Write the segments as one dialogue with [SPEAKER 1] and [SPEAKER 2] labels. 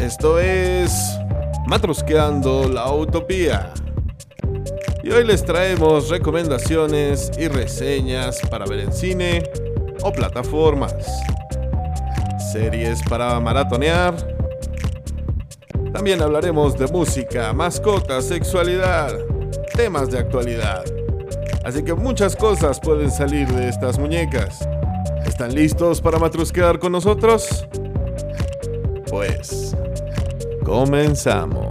[SPEAKER 1] Esto es Matrosqueando la Utopía. Y hoy les traemos recomendaciones y reseñas para ver en cine o plataformas. Series para maratonear. También hablaremos de música, mascotas, sexualidad, temas de actualidad. Así que muchas cosas pueden salir de estas muñecas. ¿Están listos para matrusquear con nosotros? Pues, comenzamos.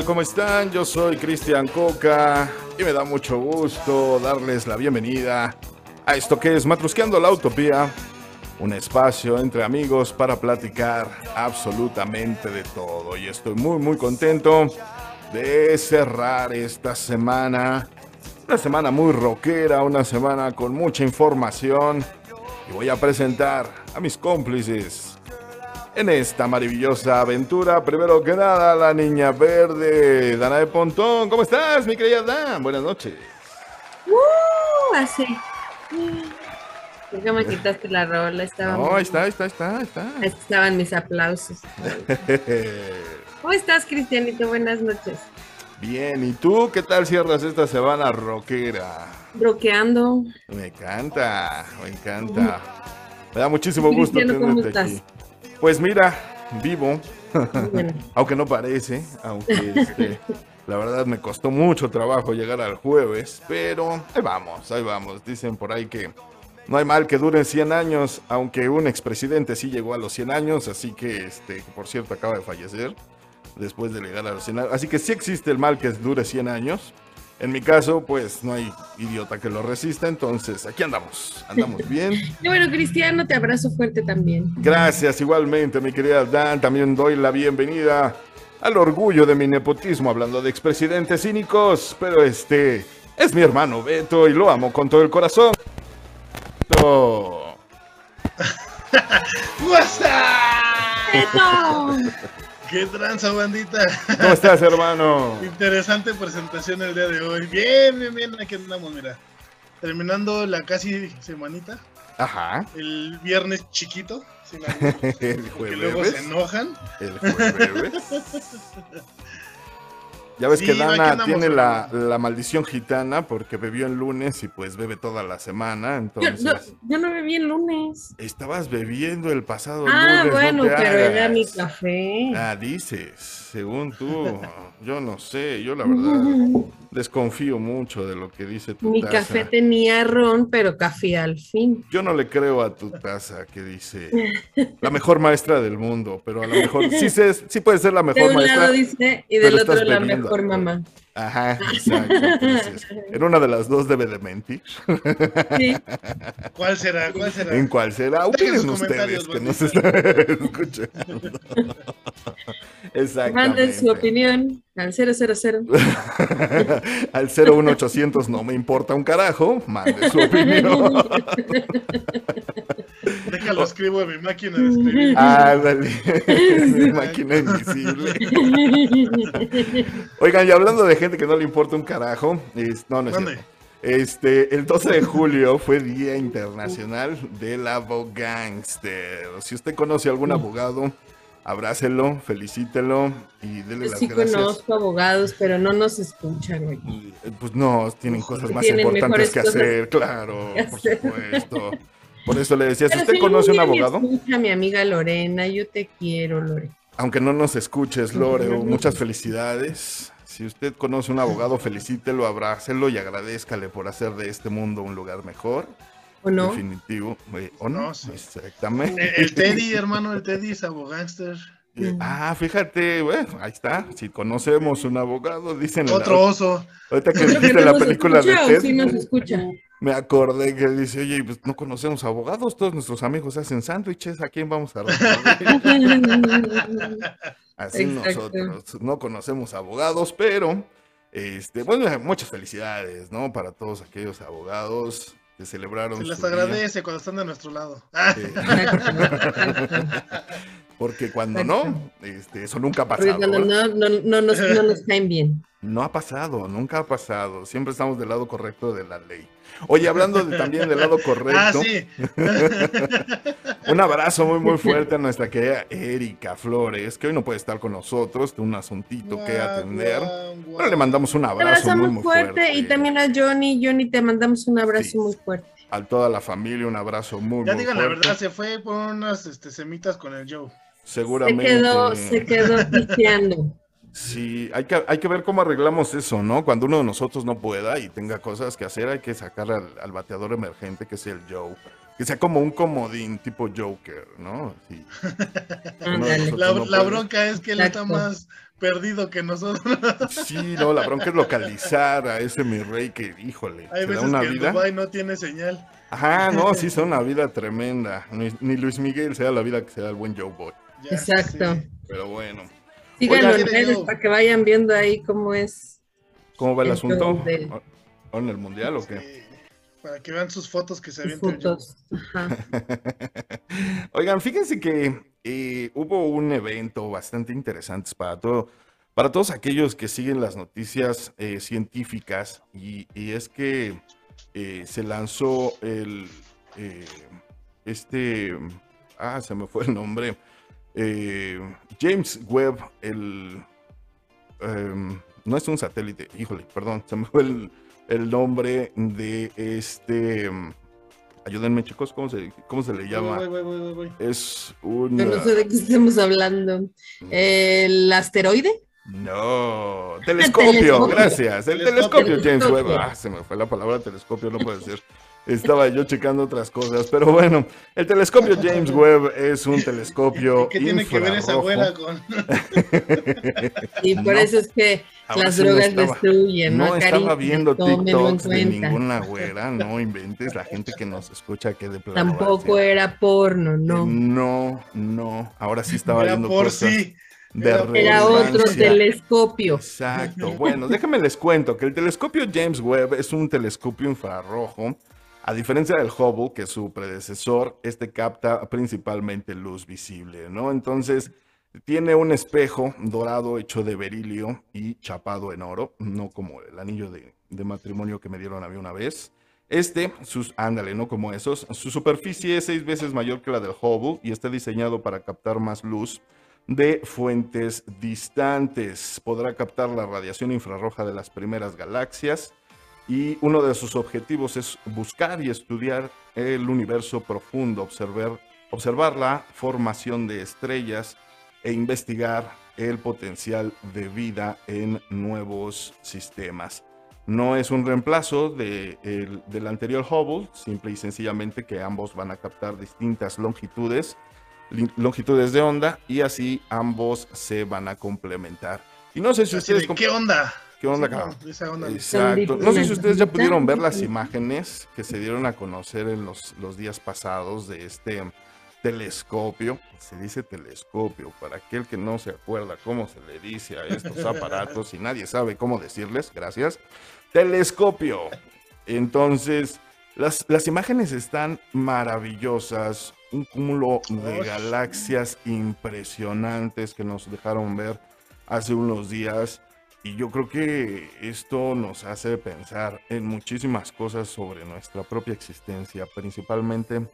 [SPEAKER 1] Tal? ¿Cómo están? Yo soy Cristian Coca y me da mucho gusto darles la bienvenida a esto que es Matrusqueando la Utopía, un espacio entre amigos para platicar absolutamente de todo. Y estoy muy, muy contento de cerrar esta semana, una semana muy rockera, una semana con mucha información. Y voy a presentar a mis cómplices en esta maravillosa aventura. Primero que nada, la niña verde, Dana de Pontón. ¿Cómo estás, mi querida Dan? Buenas noches.
[SPEAKER 2] ¡Uh! Así. ¿Por qué me quitaste la rola? Estaba
[SPEAKER 1] No,
[SPEAKER 2] muy-
[SPEAKER 1] ahí está, ahí está, ahí está, ahí está.
[SPEAKER 2] Estaban mis aplausos. ¿Cómo estás, Cristianito? Buenas noches.
[SPEAKER 1] Bien, ¿y tú qué tal cierras esta semana rockera?
[SPEAKER 2] Bloqueando.
[SPEAKER 1] Me encanta, me encanta. Me da muchísimo gusto
[SPEAKER 2] Cristiano, ¿cómo
[SPEAKER 1] tenerte aquí. Pues mira, vivo,
[SPEAKER 2] Bueno,
[SPEAKER 1] aunque no parece, aunque este, la verdad me costó mucho trabajo llegar al jueves, pero ahí vamos, ahí vamos. Dicen por ahí que no hay mal que dure 100 años, aunque un expresidente sí llegó a los 100 años, así que, este, por cierto acaba de fallecer después de llegar a los 100 años. Así que sí existe el mal que dure 100 años. En mi caso, pues no hay idiota que lo resista, entonces aquí andamos, andamos bien.
[SPEAKER 2] y bueno, Cristiano, te abrazo fuerte también.
[SPEAKER 1] Gracias igualmente, mi querida Dan. También doy la bienvenida al orgullo de mi nepotismo, hablando de expresidentes cínicos, pero este es mi hermano Beto y lo amo con todo el corazón. Beto.
[SPEAKER 2] ¡Beto!
[SPEAKER 3] ¡Qué tranza, bandita!
[SPEAKER 1] ¿Cómo estás, hermano?
[SPEAKER 3] Interesante presentación el día de hoy. Bien, bien, bien, aquí andamos, mira. Terminando la casi semanita.
[SPEAKER 1] Ajá.
[SPEAKER 3] El viernes chiquito. sin
[SPEAKER 1] El
[SPEAKER 3] porque luego
[SPEAKER 1] jueves.
[SPEAKER 3] se enojan.
[SPEAKER 1] El jueves. Ya ves
[SPEAKER 3] Sí,
[SPEAKER 1] que Dana tiene la, la maldición gitana porque bebió el lunes y pues bebe toda la semana.
[SPEAKER 2] Yo,
[SPEAKER 1] Entonces,
[SPEAKER 2] yo- yo no bebí el lunes.
[SPEAKER 1] estabas bebiendo el pasado
[SPEAKER 2] Ah,
[SPEAKER 1] lunes. no
[SPEAKER 2] bueno,
[SPEAKER 1] te
[SPEAKER 2] pero era mi café.
[SPEAKER 1] Ah, dices, según tú. Yo no sé, yo la verdad desconfío mucho de lo que dice tu
[SPEAKER 2] Mi
[SPEAKER 1] taza.
[SPEAKER 2] café tenía ron, pero café al fin.
[SPEAKER 1] Yo no le creo a tu taza que dice la mejor maestra del mundo, pero a lo mejor sí, se, sí puede ser la
[SPEAKER 2] De
[SPEAKER 1] mejor
[SPEAKER 2] un
[SPEAKER 1] maestra.
[SPEAKER 2] lado dice y del otro la mejor
[SPEAKER 1] alcohol.
[SPEAKER 2] mamá.
[SPEAKER 1] Ajá, exacto. Entonces, en una de las dos debe de mentir.
[SPEAKER 2] Sí.
[SPEAKER 3] ¿Cuál será? ¿Cuál será?
[SPEAKER 1] ¿En cuál será? Opinen ustedes que nos están escuchando. Exactamente.
[SPEAKER 2] Manden su opinión al 000.
[SPEAKER 1] Al 01800 no me importa un carajo, mande su opinión.
[SPEAKER 3] Déjalo escribo en mi máquina de escribir.
[SPEAKER 1] Ándale, mi máquina invisible. Oigan, y hablando de gente que no le importa un carajo, es- no, no es cierto. Este, el 12 de julio fue Día Internacional del Abogánster. Si usted conoce a algún abogado, abrácelo, felicítelo y dele
[SPEAKER 2] Yo
[SPEAKER 1] las
[SPEAKER 2] sí
[SPEAKER 1] gracias.
[SPEAKER 2] conozco abogados, pero no nos escuchan, güey.
[SPEAKER 1] Eh, Pues no, tienen cosas más
[SPEAKER 2] Tienen
[SPEAKER 1] importantes que hacer, claro,
[SPEAKER 2] que
[SPEAKER 1] por supuesto. Por eso le decía, si usted
[SPEAKER 2] si
[SPEAKER 1] conoce un abogado,
[SPEAKER 2] Escucha mi amiga Lorena, yo te quiero, Lore.
[SPEAKER 1] aunque no nos escuches, Lore, muchas felicidades. Si usted conoce un abogado, felicítelo, abrácelo y agradezcale por hacer de este mundo un lugar mejor.
[SPEAKER 2] ¿O no?
[SPEAKER 1] Definitivo. eh, ¿O no?
[SPEAKER 3] No, sí.
[SPEAKER 1] Exactamente.
[SPEAKER 3] Eh, El Teddy, hermano, el Teddy es abogánster.
[SPEAKER 1] Eh, ah, fíjate, bueno, ahí está. Si conocemos un abogado, dicen. la-
[SPEAKER 3] Otro oso.
[SPEAKER 1] Ahorita que dijiste
[SPEAKER 2] no
[SPEAKER 1] la película de Ted,
[SPEAKER 2] sí nos escucha.
[SPEAKER 1] me acordé que dice, oye, pues no conocemos abogados, todos nuestros amigos hacen sándwiches, ¿a quién vamos a? Así
[SPEAKER 2] Exacto.
[SPEAKER 1] nosotros no conocemos abogados, pero, este, bueno, muchas felicidades, ¿no? Para todos aquellos abogados que celebraron
[SPEAKER 3] Se les
[SPEAKER 1] día.
[SPEAKER 3] agradece cuando están de nuestro lado. Ah,
[SPEAKER 1] Sí. Porque cuando no, este, eso nunca ha pasado.
[SPEAKER 2] No, no, no nos, no nos caen bien.
[SPEAKER 1] No ha pasado, nunca ha pasado. Siempre estamos del lado correcto de la ley. Oye, hablando de- también del lado
[SPEAKER 3] ah,
[SPEAKER 1] correcto,
[SPEAKER 3] sí.
[SPEAKER 1] un abrazo muy muy fuerte a nuestra querida Erika Flores, que hoy no puede estar con nosotros, tiene un asuntito que atender. Pero le mandamos un abrazo muy
[SPEAKER 2] abrazamos
[SPEAKER 1] muy
[SPEAKER 2] fuerte,
[SPEAKER 1] fuerte.
[SPEAKER 2] y también a Johnny. Johnny, te mandamos un abrazo
[SPEAKER 1] Sí.
[SPEAKER 2] muy fuerte.
[SPEAKER 1] A toda la familia un abrazo muy
[SPEAKER 3] Ya
[SPEAKER 1] muy
[SPEAKER 3] digan la
[SPEAKER 1] fuerte.
[SPEAKER 3] verdad, se fue por unas este, semitas con el Joe.
[SPEAKER 2] Se
[SPEAKER 1] Seguramente.
[SPEAKER 2] quedó, se quedó pisteando.
[SPEAKER 1] Sí, hay que, hay que ver cómo arreglamos eso, ¿no? Cuando uno de nosotros no pueda y tenga cosas que hacer, hay que sacar al, al bateador emergente, que es el Joe. Que sea como un comodín tipo Joker, ¿no? Sí.
[SPEAKER 3] La,
[SPEAKER 1] no
[SPEAKER 3] la
[SPEAKER 1] puede.
[SPEAKER 3] bronca es que él está más perdido que nosotros.
[SPEAKER 1] Sí, no, la bronca es localizar a ese mi rey que, híjole,
[SPEAKER 3] Hay
[SPEAKER 1] se da
[SPEAKER 3] veces
[SPEAKER 1] una
[SPEAKER 3] que en
[SPEAKER 1] vida.
[SPEAKER 3] Dubai no tiene señal.
[SPEAKER 1] Ajá, no, sí, se da una vida tremenda. Ni, ni Luis Miguel se da la vida que se da el buen Joe Boy.
[SPEAKER 3] Ya
[SPEAKER 2] Exacto.
[SPEAKER 3] sé.
[SPEAKER 1] Pero bueno,
[SPEAKER 2] Síganlo
[SPEAKER 3] Oiga,
[SPEAKER 2] en
[SPEAKER 3] ¿quiere
[SPEAKER 2] redes para que vayan viendo ahí cómo es.
[SPEAKER 1] ¿cómo va el,
[SPEAKER 2] El
[SPEAKER 1] asunto?
[SPEAKER 2] show del-
[SPEAKER 1] ¿O en el mundial o qué?
[SPEAKER 3] Sí, Para que vean sus fotos que se
[SPEAKER 2] sus fotos. Ajá.
[SPEAKER 1] Oigan, fíjense que eh, hubo un evento bastante interesante para todo, para todos aquellos que siguen las noticias eh, científicas y, y es que eh, se lanzó el eh, este ah se me fue el nombre eh, James Webb el em, no es un satélite híjole perdón se me fue el, el nombre de este em, ayúdenme chicos cómo se cómo se le llama
[SPEAKER 3] Voy, voy, voy, voy, voy.
[SPEAKER 1] es un
[SPEAKER 2] no sé de qué estamos hablando. ¿El asteroide?
[SPEAKER 1] No, telescopio,
[SPEAKER 2] telescopio.
[SPEAKER 1] gracias. El
[SPEAKER 3] Telescopio.
[SPEAKER 1] telescopio, James Webb. Ah, se me fue la palabra telescopio, no puede ser. Estaba yo checando otras cosas, pero bueno, el telescopio James Webb es un telescopio
[SPEAKER 3] ¿Qué tiene que ver esa
[SPEAKER 1] infrarrojo.
[SPEAKER 3] abuela con.?
[SPEAKER 2] Y por
[SPEAKER 1] No.
[SPEAKER 2] eso es que las
[SPEAKER 1] no
[SPEAKER 2] drogas
[SPEAKER 1] estaba-
[SPEAKER 2] destruyen. No,
[SPEAKER 1] No estaba
[SPEAKER 2] Cari?
[SPEAKER 1] viendo TikToks de ninguna güera, no inventes la gente que nos escucha que de plano.
[SPEAKER 2] Tampoco era porno, no.
[SPEAKER 1] No, no, ahora sí estaba
[SPEAKER 3] Era
[SPEAKER 1] viendo
[SPEAKER 3] por
[SPEAKER 1] cosas
[SPEAKER 3] sí.
[SPEAKER 1] de
[SPEAKER 3] era
[SPEAKER 2] otro telescopio.
[SPEAKER 1] Exacto. Bueno, déjenme les cuento que el telescopio James Webb es un telescopio infrarrojo. A diferencia del Hubble, que es su predecesor, este capta principalmente luz visible, ¿no? Entonces, tiene un espejo dorado hecho de berilio y chapado en oro, no como el anillo de, matrimonio que me dieron a mí una vez. Este, sus, ándale, no como esos, su superficie es seis veces mayor que la del Hubble y está diseñado para captar más luz de fuentes distantes. Podrá captar la radiación infrarroja de las primeras galaxias y uno de sus objetivos es buscar y estudiar el universo profundo, observar, observar la formación de estrellas e investigar el potencial de vida en nuevos sistemas. No es un reemplazo de el- del anterior Hubble, simple y sencillamente que ambos van a captar distintas longitudes longitudes de onda y así ambos se van a complementar. Y no sé si
[SPEAKER 3] Así
[SPEAKER 1] ustedes...
[SPEAKER 3] ¿Qué onda?
[SPEAKER 1] ¿Qué onda,
[SPEAKER 3] Sí,
[SPEAKER 1] cabrón?
[SPEAKER 3] no, esa onda.
[SPEAKER 1] Exacto. No sé si ustedes ya pudieron ver las imágenes que se dieron a conocer en los, los días pasados de este telescopio. Se dice telescopio, para aquel que no se acuerda cómo se le dice a estos aparatos y nadie sabe cómo decirles, gracias. Telescopio. Entonces, las, las imágenes están maravillosas, un cúmulo de galaxias impresionantes que nos dejaron ver hace unos días. Y yo creo que esto nos hace pensar en muchísimas cosas sobre nuestra propia existencia, principalmente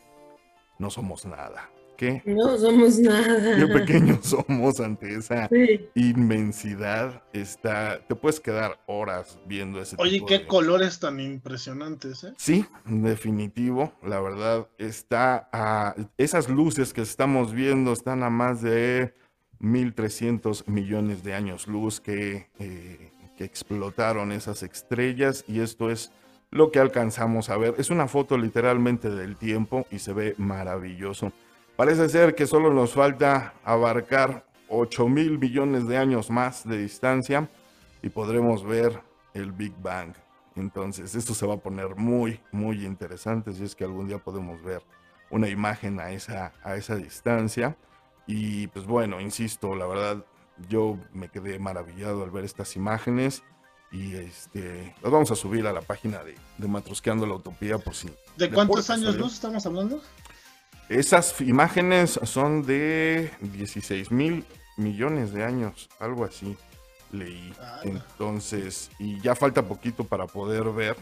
[SPEAKER 1] no somos nada. ¿Qué?
[SPEAKER 2] No somos
[SPEAKER 1] Qué
[SPEAKER 2] nada.
[SPEAKER 1] pequeños somos ante esa
[SPEAKER 2] Sí.
[SPEAKER 1] inmensidad. Está, te puedes quedar horas viendo ese
[SPEAKER 3] Oye,
[SPEAKER 1] tipo
[SPEAKER 3] qué
[SPEAKER 1] de-
[SPEAKER 3] colores tan impresionantes, ¿eh?
[SPEAKER 1] Sí, definitivo. La verdad está a esas luces que estamos viendo están a más de 1.300 millones de años luz que, eh, que explotaron esas estrellas y esto es lo que alcanzamos a ver. Es una foto literalmente del tiempo y se ve maravilloso. Parece ser que solo nos falta abarcar 8 mil millones de años más de distancia y podremos ver el Big Bang. Entonces, esto se va a poner muy, muy interesante si es que algún día podemos ver una imagen a esa, a esa distancia. Y pues bueno, insisto, la verdad, yo me quedé maravillado al ver estas imágenes y este las vamos a subir a la página de, de Matrusqueando la Utopía por si.
[SPEAKER 3] ¿De cuántos años luz estamos hablando?
[SPEAKER 1] Esas imágenes son de 16 mil millones de años, algo así leí. Entonces, y ya falta poquito para poder ver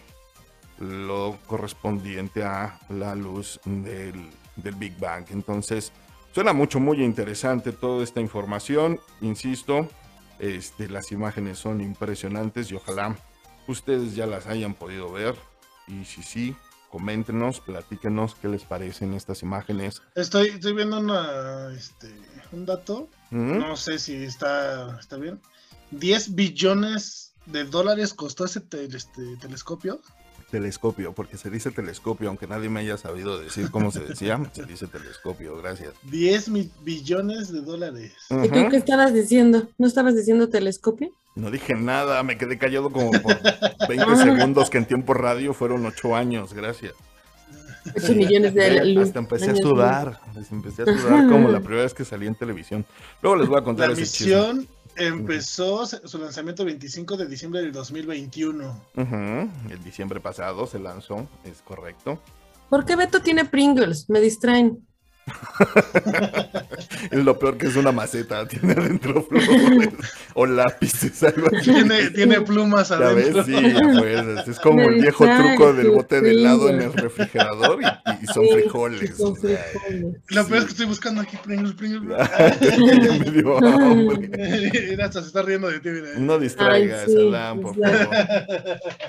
[SPEAKER 1] lo correspondiente a la luz del, del Big Bang. Entonces, suena mucho, muy interesante toda esta información. Insisto, este, las imágenes son impresionantes y ojalá ustedes ya las hayan podido ver. Y si sí, coméntenos, platíquenos qué les parecen estas imágenes.
[SPEAKER 3] Estoy, estoy viendo una, este, un dato. No sé si está, está bien. 10 billones de dólares costó ese este, telescopio.
[SPEAKER 1] Telescopio, porque se dice telescopio, aunque nadie me haya sabido decir cómo se decía, se dice telescopio, gracias.
[SPEAKER 3] 10 billones de dólares.
[SPEAKER 2] ¿Y tú qué estabas diciendo? ¿No estabas diciendo telescopio?
[SPEAKER 1] No dije nada, me quedé callado como por 20 ah. segundos, que en tiempo radio fueron 8 años, gracias.
[SPEAKER 2] 8 millones de
[SPEAKER 1] luz. Hasta empecé a sudar, empecé a sudar como la primera vez que salí en televisión. Luego les voy a contar
[SPEAKER 3] la misión Empezó su lanzamiento el 25 de diciembre del 2021.
[SPEAKER 1] El diciembre pasado se lanzó, es correcto.
[SPEAKER 2] ¿Por qué Beto tiene Pringles? Me distraen.
[SPEAKER 1] es lo peor que es una maceta, tiene adentro flores o lápices, algo
[SPEAKER 3] así. Tiene, plumas adentro.
[SPEAKER 1] Sí, pues, es como el viejo truco del bote de helado en el refrigerador y, son frijoles.
[SPEAKER 3] Lo peor es que estoy buscando aquí Pringles, Pringles. me dio hambre. Mira, se está riendo de ti.
[SPEAKER 1] No distraigas, Adán, por favor.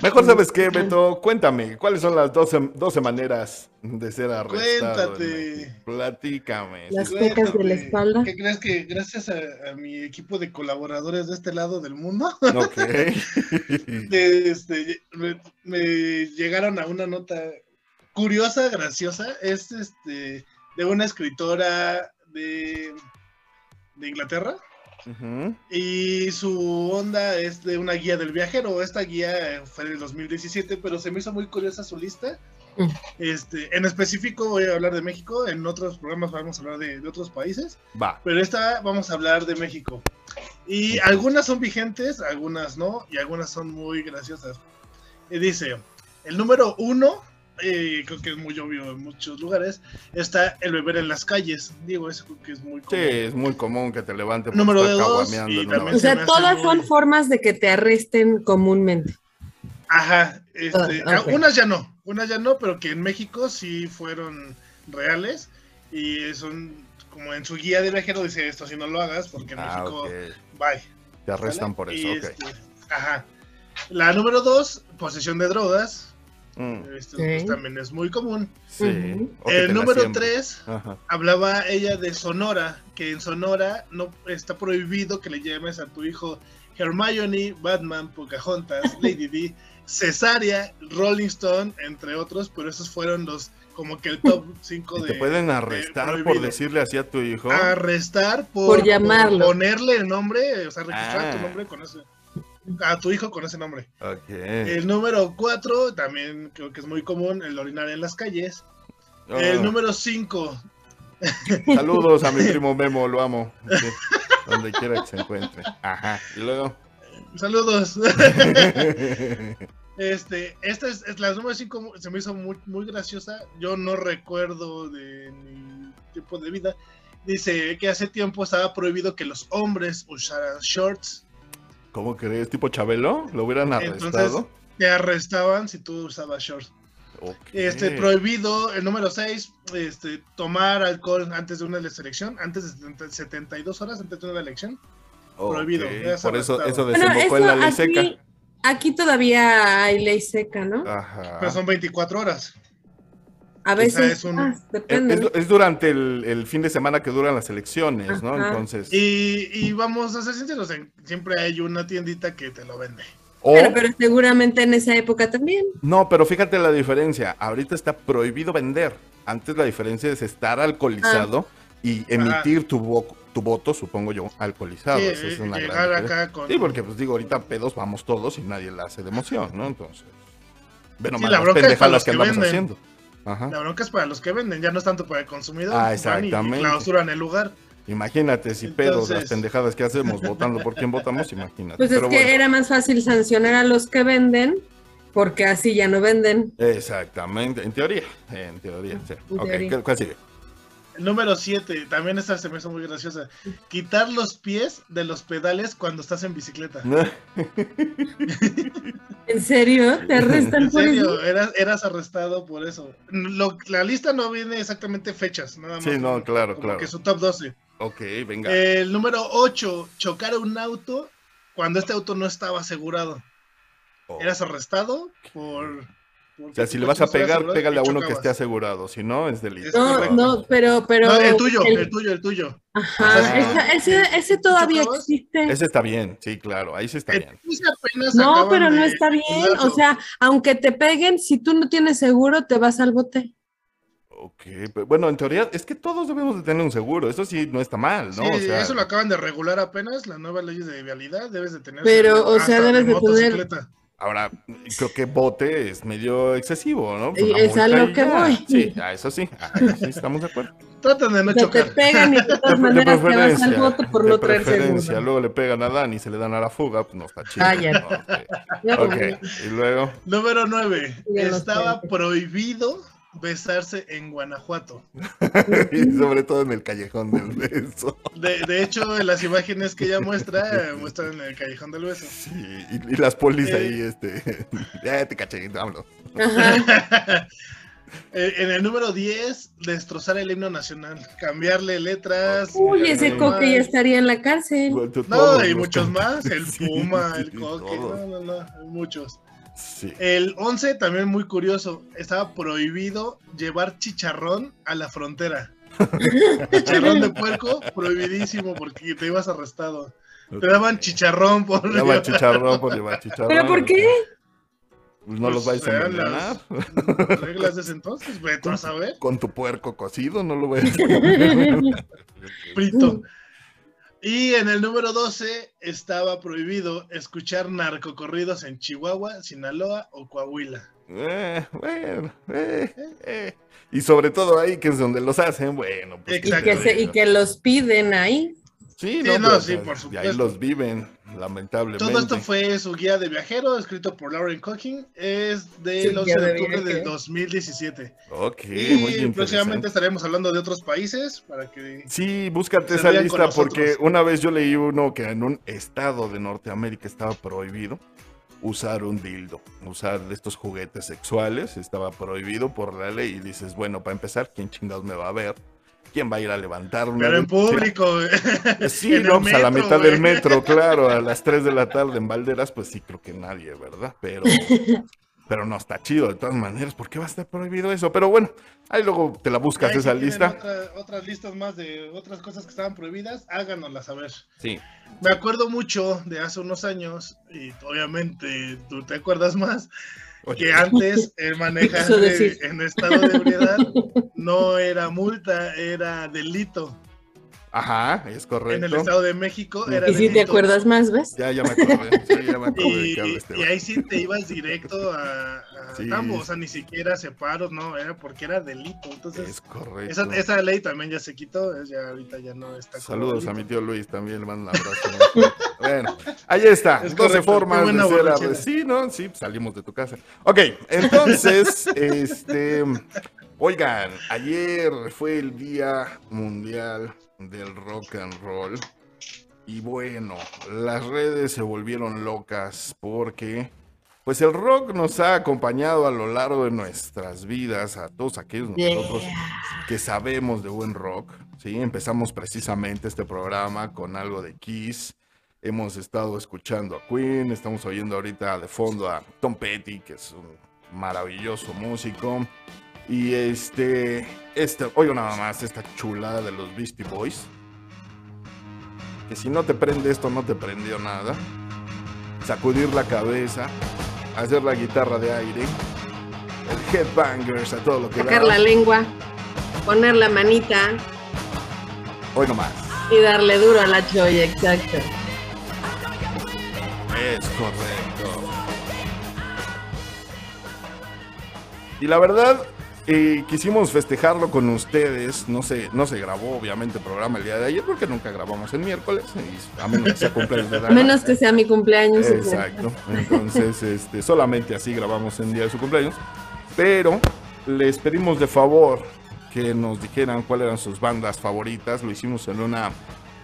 [SPEAKER 1] Mejor sabes qué, Beto, cuéntame, ¿cuáles son las 12, 12 maneras de ser arrestado?
[SPEAKER 3] Cuéntate.
[SPEAKER 1] Platícame.
[SPEAKER 2] Las pecas de la espalda.
[SPEAKER 3] ¿Qué crees que gracias a, mi equipo de colaboradores de este lado del mundo?
[SPEAKER 1] Ok.
[SPEAKER 3] este, me, llegaron a una nota curiosa, graciosa. Es este de una escritora de, de Inglaterra. Y su onda es de una guía del viajero. Esta guía fue en el 2017, pero se me hizo muy curiosa su lista este, en específico voy a hablar de México, en otros programas vamos a hablar de, otros países.
[SPEAKER 1] Va.
[SPEAKER 3] Pero esta vamos a hablar de México. Y algunas son vigentes, algunas no, y algunas son muy graciosas. Y dice, el número uno, eh, creo que es muy obvio en muchos lugares, está el beber en las calles. Digo, eso creo que es muy
[SPEAKER 1] común. Sí, es muy común que te levantes.
[SPEAKER 3] Número de dos,
[SPEAKER 2] o sea, todas son formas de que te arresten comúnmente.
[SPEAKER 3] Ajá, este, ah, unas ya no, unas ya no, pero que en México sí fueron reales y son como en su guía de viajero dice esto, si no lo hagas, porque en ah, México, bye.
[SPEAKER 1] Te arrestan por eso, ok.
[SPEAKER 3] Este, ajá. La número dos, posesión de drogas. Mm. Esto pues, también es muy común.
[SPEAKER 1] Sí.
[SPEAKER 3] El número tres, hablaba ella de Sonora, que en Sonora no está prohibido que le llames a tu hijo Hermione, Batman, Pocahontas, Lady D Cesárea, Rolling Stone, entre otros, pero esos fueron los como que el top 5 de.
[SPEAKER 1] ¿Te pueden arrestar por decirle así a tu hijo?
[SPEAKER 3] Arrestar por,
[SPEAKER 2] llamarlo.
[SPEAKER 3] ponerle el nombre, o sea, registrar tu ah. nombre con ese. A tu hijo con ese nombre. El número 4, también creo que es muy común, el orinar en las calles. El ah. número 5.
[SPEAKER 1] Saludos a mi primo Memo, lo amo. donde quiera que se encuentre. Ajá. Y luego.
[SPEAKER 3] Saludos. este, esta es, la número 5, se me hizo muy, muy graciosa. Yo no recuerdo de mi tiempo de vida. Dice que hace tiempo estaba prohibido que los hombres usaran shorts.
[SPEAKER 1] ¿Cómo crees? ¿Tipo Chabelo? ¿Lo hubieran arrestado? Entonces,
[SPEAKER 3] te arrestaban si tú usabas shorts. Este, prohibido, el número 6, este, tomar alcohol antes de una elección, antes de 72 horas antes de una elección. Prohibido.
[SPEAKER 1] Por eso, eso desembocó en la ley seca.
[SPEAKER 2] Aquí todavía hay ley seca, ¿no?
[SPEAKER 3] Ajá. Pero son 24 horas.
[SPEAKER 2] A veces es, ah,
[SPEAKER 1] es, durante el, fin de semana que duran las elecciones, ¿no? Entonces.
[SPEAKER 3] Y, vamos a ser sinceros, siempre hay una tiendita que te lo vende.
[SPEAKER 2] pero, pero, seguramente en esa época también.
[SPEAKER 1] No, pero fíjate la diferencia. Ahorita está prohibido vender. Antes la diferencia es estar alcoholizado ah. y emitir tu, tu voto, supongo yo, alcoholizado.
[SPEAKER 3] Sí,
[SPEAKER 1] Esa es una
[SPEAKER 3] llegar
[SPEAKER 1] diferencia.
[SPEAKER 3] acá con...
[SPEAKER 1] Sí, porque pues digo, ahorita pedos vamos todos y nadie la hace de emoción, ¿no? Entonces, ve nomás
[SPEAKER 3] la
[SPEAKER 1] las
[SPEAKER 3] bronca es para
[SPEAKER 1] pendejadas
[SPEAKER 3] los
[SPEAKER 1] que
[SPEAKER 3] que
[SPEAKER 1] andamos
[SPEAKER 3] venden.
[SPEAKER 1] haciendo. Ajá.
[SPEAKER 3] La bronca es para los que venden, ya no es tanto para el consumidor.
[SPEAKER 1] Ah,
[SPEAKER 3] van y
[SPEAKER 1] exactamente.
[SPEAKER 3] clausuran el lugar.
[SPEAKER 1] Imagínate si pedos las pendejadas que hacemos votando por quién votamos, imagínate.
[SPEAKER 2] Pues es
[SPEAKER 1] Pero
[SPEAKER 2] que
[SPEAKER 1] bueno,
[SPEAKER 2] era más fácil sancionar a los que venden, porque así ya no venden.
[SPEAKER 1] Exactamente, en teoría, en teoría, sí.
[SPEAKER 2] En
[SPEAKER 1] Ok,
[SPEAKER 2] teoría.
[SPEAKER 1] ¿qué- ¿cuál sigue?
[SPEAKER 3] Número 7, también esta se me hizo muy graciosa. Quitar los pies de los pedales cuando estás en bicicleta.
[SPEAKER 2] ¿En serio? ¿Te arrestan
[SPEAKER 3] En
[SPEAKER 2] por eso?
[SPEAKER 3] serio, eras, eras arrestado por eso. Lo- la lista no viene exactamente fechas, nada más.
[SPEAKER 1] Sí, no, claro,
[SPEAKER 3] Como
[SPEAKER 1] claro.
[SPEAKER 3] que su top 12.
[SPEAKER 1] Ok, venga.
[SPEAKER 3] El número 8, chocar a un auto cuando este auto no estaba asegurado.
[SPEAKER 1] Oh.
[SPEAKER 3] Eras arrestado por...
[SPEAKER 1] O sea, si le vas a pegar, pégale a uno que esté
[SPEAKER 3] asegurado.
[SPEAKER 1] si no, es delito.
[SPEAKER 2] No, no, pero, pero.
[SPEAKER 3] No, el tuyo,
[SPEAKER 2] el-
[SPEAKER 3] el tuyo, el tuyo.
[SPEAKER 2] Ajá,
[SPEAKER 1] Ah.
[SPEAKER 2] ese, ese todavía existe.
[SPEAKER 1] Ese está bien, sí, claro, ahí sí está
[SPEAKER 3] El
[SPEAKER 1] bien.
[SPEAKER 2] No, pero no
[SPEAKER 3] de
[SPEAKER 2] está bien. O sea, aunque te peguen, si tú no tienes seguro, te vas al bote.
[SPEAKER 1] Ok, pero bueno, en teoría es que todos debemos de tener un seguro, eso sí no está mal, ¿no?
[SPEAKER 3] Sí,
[SPEAKER 1] o sea,
[SPEAKER 3] eso lo acaban de regular apenas, las nuevas leyes de vialidad, debes de tener.
[SPEAKER 2] Pero,
[SPEAKER 3] seguro
[SPEAKER 2] o sea,
[SPEAKER 3] hasta
[SPEAKER 2] debes de tener-
[SPEAKER 3] motocicleta.
[SPEAKER 1] Ahora creo que bote es medio excesivo, ¿no? Pues
[SPEAKER 2] es a lo que
[SPEAKER 1] ya.
[SPEAKER 2] voy.
[SPEAKER 1] Sí, a eso sí, a eso sí estamos de acuerdo.
[SPEAKER 3] Traten de no
[SPEAKER 2] sea, te
[SPEAKER 3] chocar.
[SPEAKER 2] pegan y de todas
[SPEAKER 1] De, de
[SPEAKER 2] maneras te vas al
[SPEAKER 1] preferencia,
[SPEAKER 2] bote por
[SPEAKER 1] de
[SPEAKER 2] no traer seguro.
[SPEAKER 1] luego le pegan a Dan y se le dan a la fuga, pues no está chido.
[SPEAKER 2] Cállate.
[SPEAKER 1] ¿no? Ok, ok, y luego,
[SPEAKER 3] Número 9.
[SPEAKER 2] Ya lo
[SPEAKER 3] Estaba prohibido besarse en Guanajuato.
[SPEAKER 1] y sobre todo en el callejón del beso.
[SPEAKER 3] De, de hecho, en las imágenes que ella muestra, eh, muestran en el callejón del beso.
[SPEAKER 1] Sí, y, y las polis
[SPEAKER 3] Eh.
[SPEAKER 1] ahí, este, ya te caché, vámonos.
[SPEAKER 3] Eh, en el número 10, destrozar el himno nacional, cambiarle letras.
[SPEAKER 2] Uy, ese coque ya estaría en la cárcel.
[SPEAKER 3] No,
[SPEAKER 1] Todos
[SPEAKER 3] y
[SPEAKER 1] los
[SPEAKER 3] muchos más, el
[SPEAKER 1] Sí,
[SPEAKER 3] Puma, el Coque, no, no, no, hay muchos.
[SPEAKER 1] Sí.
[SPEAKER 3] El 11 también muy curioso, estaba prohibido llevar chicharrón a la frontera. chicharrón de puerco, prohibidísimo porque te ibas arrestado. Te daban chicharrón por
[SPEAKER 1] Lleva
[SPEAKER 3] llevar-
[SPEAKER 1] chicharrón por llevar chicharrón.
[SPEAKER 2] ¿Pero por qué?
[SPEAKER 1] Pues no los
[SPEAKER 3] Pues,
[SPEAKER 1] vais a envenenar.
[SPEAKER 3] las reglas de ese entonces, güey, tú vas a ver,
[SPEAKER 1] Con tu puerco cocido, no lo vayas a
[SPEAKER 3] frito. Y en el número 12 estaba prohibido escuchar narcocorridos en Chihuahua, Sinaloa o Coahuila.
[SPEAKER 1] Eh, bueno, eh, eh. Y sobre todo ahí, que es donde los hacen, bueno, pues.
[SPEAKER 2] Y que, se- y que los piden ahí.
[SPEAKER 1] Sí,
[SPEAKER 3] Sí,
[SPEAKER 1] no,
[SPEAKER 3] no,
[SPEAKER 1] pero,
[SPEAKER 3] sí, por
[SPEAKER 1] Y ahí
[SPEAKER 3] supuesto.
[SPEAKER 1] los viven, lamentablemente.
[SPEAKER 3] Todo esto fue su guía de viajero, escrito por Lauren Cooking. Es del
[SPEAKER 2] Su
[SPEAKER 3] 11
[SPEAKER 2] guía
[SPEAKER 3] de
[SPEAKER 2] de
[SPEAKER 3] octubre de
[SPEAKER 2] viajero.
[SPEAKER 3] 2017.
[SPEAKER 1] Ok, muy
[SPEAKER 3] y
[SPEAKER 1] interesante.
[SPEAKER 3] próximamente estaremos hablando de otros países para que.
[SPEAKER 1] Sí, búscate esa lista porque una vez yo leí uno que en un estado de Norteamérica estaba prohibido usar un dildo, usar de estos juguetes sexuales, estaba prohibido por la ley y dices, bueno, para empezar, ¿quién chingados me va a ver? ¿Quién va a ir a levantar una
[SPEAKER 3] Pero en público, güey.
[SPEAKER 1] Sí,
[SPEAKER 3] En
[SPEAKER 1] no, pues a la
[SPEAKER 3] metro,
[SPEAKER 1] mitad del metro, claro, a las 3 de la tarde en Valderas, pues sí creo que nadie, ¿verdad? Pero, pero no está chido de todas maneras, ¿por qué va a estar prohibido eso? Pero bueno, ahí luego te la buscas
[SPEAKER 3] Ahí
[SPEAKER 1] esa lista.
[SPEAKER 3] otra- otras listas más de otras cosas que estaban prohibidas, háganoslas saber.
[SPEAKER 1] Sí.
[SPEAKER 3] Me acuerdo mucho de hace unos años, y obviamente tú te acuerdas más,
[SPEAKER 1] Oye,
[SPEAKER 3] que antes el manejar de- en estado de ebriedad no era multa, era delito.
[SPEAKER 1] Ajá, es
[SPEAKER 3] En el
[SPEAKER 1] correcto.
[SPEAKER 3] Estado de México era
[SPEAKER 2] Y si
[SPEAKER 3] delito.
[SPEAKER 2] te acuerdas más, ¿ves?
[SPEAKER 1] Ya, ya me acordé. Sí, ya me acordé de
[SPEAKER 3] Y,
[SPEAKER 1] qué habla este
[SPEAKER 3] y ahí sí te ibas directo a, a
[SPEAKER 1] Sí.
[SPEAKER 3] tambo, o sea, ni siquiera separos, no, era porque era delito. Entonces,
[SPEAKER 1] Es correcto.
[SPEAKER 3] esa, esa ley también ya se quitó, es ya ahorita ya no está.
[SPEAKER 1] Saludos a mi tío Luis, también le mando un abrazo. ¿no? bueno, ahí está.
[SPEAKER 3] Es
[SPEAKER 1] 12
[SPEAKER 3] correcto,
[SPEAKER 1] formas de ser Sí, ¿no? Sí, salimos de tu casa. Ok, entonces, este. Oigan, ayer fue el Día Mundial del Rock and Roll. Y bueno, las redes se volvieron locas porque, pues el rock nos ha acompañado a lo largo de nuestras vidas, a todos aquellos nosotros que sabemos de buen rock. ¿sí? Empezamos precisamente este programa con algo de Kiss. Hemos estado escuchando a Queen, estamos oyendo ahorita de fondo a Tom Petty, que es un maravilloso músico. Y este, este, oigo nada más esta chulada de los Beastie Boys. Que si no te prende esto, no te prendió nada. Sacudir la cabeza, hacer la guitarra de aire, el headbangers, a todo lo que
[SPEAKER 2] Sacar
[SPEAKER 1] da.
[SPEAKER 2] la lengua, poner la manita.
[SPEAKER 1] Hoy nomás.
[SPEAKER 2] Y darle duro a la choya, exacto.
[SPEAKER 1] Es correcto. Y la verdad, eh, quisimos festejarlo con ustedes. No se, no se grabó, obviamente, el programa el día de ayer porque nunca grabamos el miércoles. a menos que sea cumpleaños de
[SPEAKER 2] A menos que sea mi cumpleaños.
[SPEAKER 1] Exacto. Entonces, este, solamente así grabamos en día de su cumpleaños. Pero les pedimos de favor que nos dijeran cuáles eran sus bandas favoritas. Lo hicimos en una,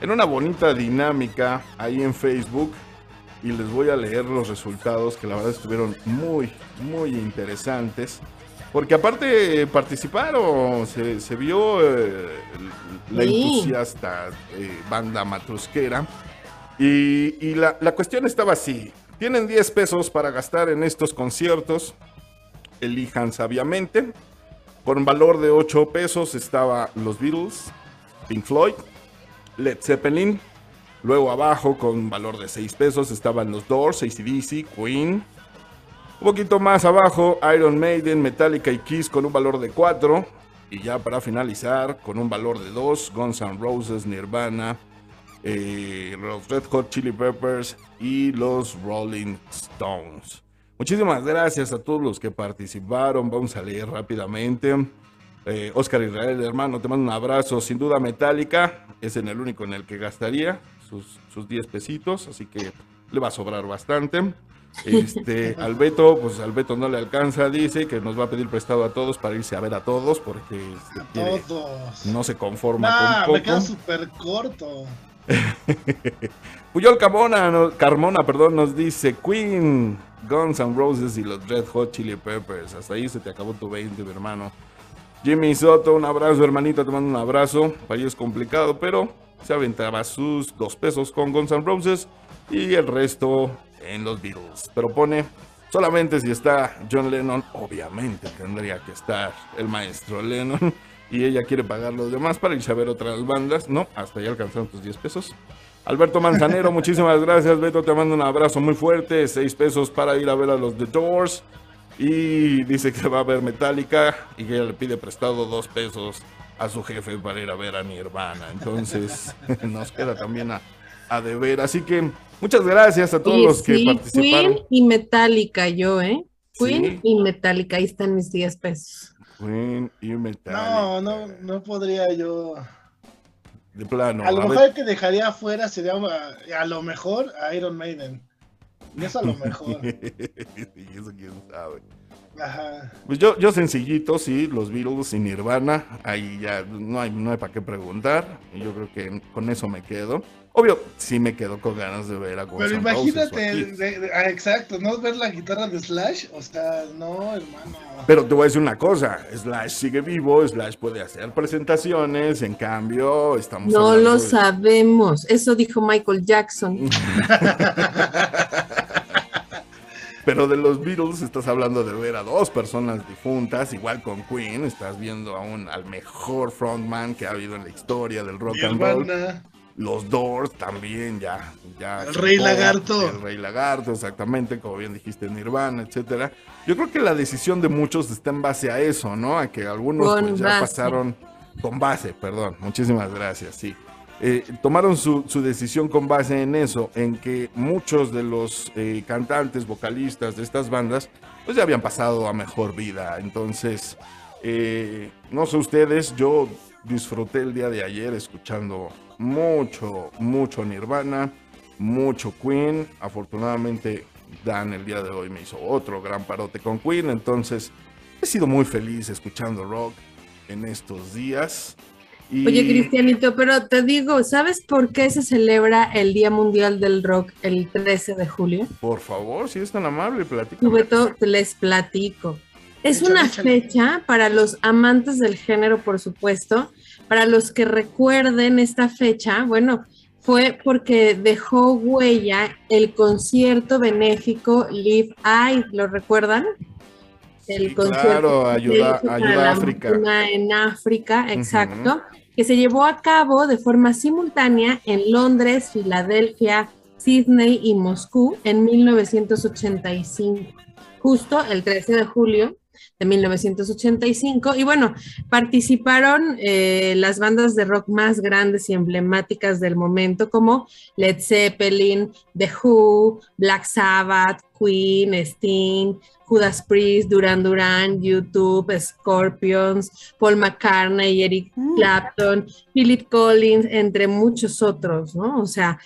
[SPEAKER 1] en una bonita dinámica ahí en Facebook. Y les voy a leer los resultados que la verdad estuvieron muy, muy interesantes. Porque aparte participaron, se, se vio eh, la entusiasta eh, banda matrusquera. Y, y la, la, cuestión estaba así. Tienen 10 pesos para gastar en estos conciertos. Elijan sabiamente. Un valor de 8 pesos estaba los Beatles, Pink Floyd, Led Zeppelin. Luego abajo con valor de 6 pesos estaban los Doors, ACDC, Queen, un poquito más abajo, Iron Maiden, Metallica y Kiss con un valor de 4. Y ya para finalizar, con un valor de 2, Guns N' Roses, Nirvana, eh, los Red Hot Chili Peppers y los Rolling Stones. Muchísimas gracias a todos los que participaron. Vamos a leer rápidamente. Eh, Oscar Israel, hermano, te mando un abrazo. Sin duda, Metallica es en el único en el que gastaría sus, sus 10 pesitos, así que le va a sobrar bastante. Este, al Beto, pues al Beto no le alcanza, dice que nos va a pedir prestado a todos para irse a ver a todos, porque este, no se conforma con poco.
[SPEAKER 3] me queda súper corto.
[SPEAKER 1] Puyol Carmona, Carmona, perdón, nos dice Queen, Guns N' Roses y los Red Hot Chili Peppers. Hasta ahí se te acabó tu 20, mi hermano. Jimmy Soto, un abrazo, hermanito, te mando un abrazo. Para es complicado, pero se aventaba sus dos pesos con Guns N' Roses y el resto en los Beatles. Pero pone solamente si está John Lennon, obviamente tendría que estar el maestro Lennon. Y ella quiere pagar los demás para irse a ver otras bandas. No, hasta ya alcanzaron tus 10 pesos. Alberto Manzanero, muchísimas gracias. Beto, te mando un abrazo muy fuerte. 6 pesos para ir a ver a los The Doors. Y dice que va a ver Metallica y que ella le pide prestado 2 pesos a su jefe para ir a ver a Nirvana. Entonces, nos queda también a, a deber. Así que Muchas gracias a todos los que participaron.
[SPEAKER 2] Queen y Metallica, yo, ¿eh? Queen y Metallica, ahí están mis 10 pesos.
[SPEAKER 1] Queen y Metallica.
[SPEAKER 3] No, no, no podría yo.
[SPEAKER 1] De plano.
[SPEAKER 3] A lo mejor el que dejaría afuera sería a, lo mejor a Iron Maiden. Y eso a lo mejor. y
[SPEAKER 1] eso quién sabe. Ajá. Pues yo, yo sencillito, sí, los Beatles y Nirvana, ahí ya no hay, no hay para qué preguntar. Y yo creo que con eso me quedo. Obvio, sí me quedo con ganas de ver a Guns
[SPEAKER 3] Pero imagínate, ah, exacto, no ver la guitarra de Slash, o sea, no, hermano.
[SPEAKER 1] Pero te voy a decir una cosa, Slash sigue vivo, Slash puede hacer presentaciones, en cambio, estamos...
[SPEAKER 2] No lo sabemos, eso dijo Michael Jackson.
[SPEAKER 1] Pero de los Beatles estás hablando de ver a dos personas difuntas, igual con Queen, estás viendo a un, al mejor frontman que ha habido en la historia del rock and roll. Los Doors también, ya. ya
[SPEAKER 3] el Rey Lagarto.
[SPEAKER 1] El Rey Lagarto, exactamente, como bien dijiste, Nirvana, etcétera. Yo creo que la decisión de muchos está en base a eso, ¿no? A que algunos pues, ya pasaron. Con base, perdón. Muchísimas gracias, sí. Eh, tomaron su, decisión con base en eso, en que muchos de los eh, cantantes, vocalistas de estas bandas, pues ya habían pasado a mejor vida. Entonces, eh, no sé ustedes, yo disfruté el día de ayer escuchando mucho, mucho Nirvana, mucho Queen. Afortunadamente, Dan el día de hoy me hizo otro gran parote con Queen. Entonces, he sido muy feliz escuchando rock en estos días.
[SPEAKER 2] Oye, Cristianito, pero te digo, ¿sabes por qué se celebra el Día Mundial del Rock el 13 de julio?
[SPEAKER 1] Por favor, si es tan amable,
[SPEAKER 2] platico. les platico. Es una fecha para los amantes del género, por supuesto, para los que recuerden esta fecha, bueno, fue porque dejó huella el concierto benéfico Live Aid, ¿lo recuerdan?
[SPEAKER 1] El concierto claro, ayuda, ayuda a África.
[SPEAKER 2] En África, exacto, que se llevó a cabo de forma simultánea en Londres, Filadelfia, Sydney y Moscú en 1985. Justo el 13 de julio de 1985. Y bueno, participaron eh, las bandas de rock más grandes y emblemáticas del momento, como Led Zeppelin, The Who, Black Sabbath, Queen, Sting, Judas Priest, Duran Duran, YouTube, Scorpions, Paul McCartney, Eric mm. Clapton, Philip Collins, entre muchos otros, ¿no? O sea,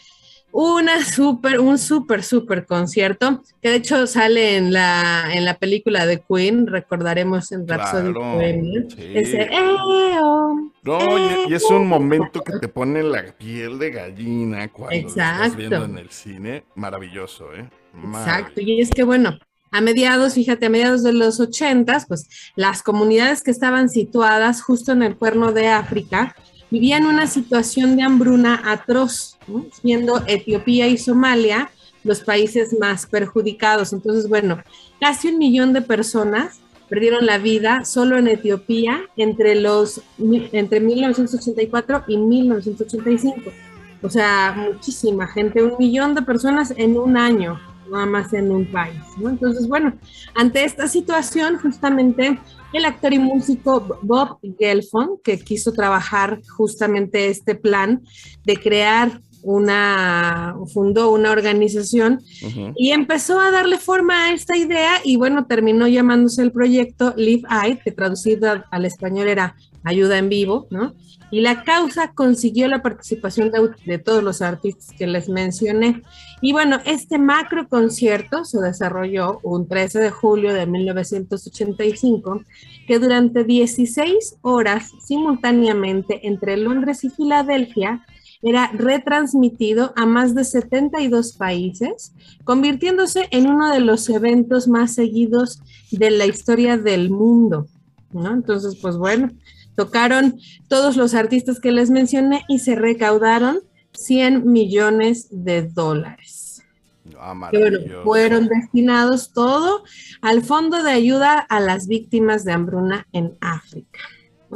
[SPEAKER 2] una super, un súper, súper concierto, que de hecho sale en la, en la película de Queen, recordaremos en Rhapsody Queen, ese eh, oh,
[SPEAKER 1] no, y, es un momento que te pone la piel de gallina cuando estás viendo en el cine, maravilloso, ¿eh?
[SPEAKER 2] Exacto, y es que bueno, a mediados, fíjate, a mediados de los ochentas, pues las comunidades que estaban situadas justo en el cuerno de África, vivían una situación de hambruna atroz, siendo Etiopía y Somalia los países más perjudicados. Entonces, bueno, casi un millón de personas perdieron la vida solo en Etiopía entre, los, entre 1984 y 1985. O sea, muchísima gente, un millón de personas en un año, nada más en un país. Entonces, bueno, ante esta situación, justamente el actor y músico Bob Gelfond, que quiso trabajar justamente este plan de crear una, fundó una organización y empezó a darle forma a esta idea y bueno, terminó llamándose el proyecto Live Aid, que traducido al español era ayuda en vivo, ¿no? y la causa consiguió la participación de, todos los artistas que les mencioné. Y bueno, este macro concierto se desarrolló un 13 de julio de 1985, que durante 16 horas simultáneamente entre Londres y Filadelfia era retransmitido a más de 72 países, convirtiéndose en uno de los eventos más seguidos de la historia del mundo. ¿no? Entonces, pues bueno, Tocaron todos los artistas que les mencioné y se recaudaron 100 millones de dólares. Ah, fueron destinados todo al Fondo de Ayuda a las Víctimas de Hambruna en África.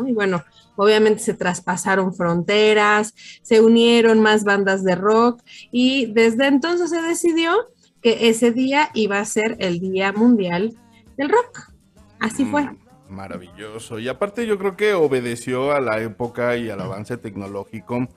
[SPEAKER 2] Y bueno, obviamente se traspasaron fronteras, se unieron más bandas de rock y desde entonces se decidió que ese día iba a ser el Día Mundial del Rock. Así fue. Mm.
[SPEAKER 1] Maravilloso. Y aparte yo creo que obedeció a la época y al avance tecnológico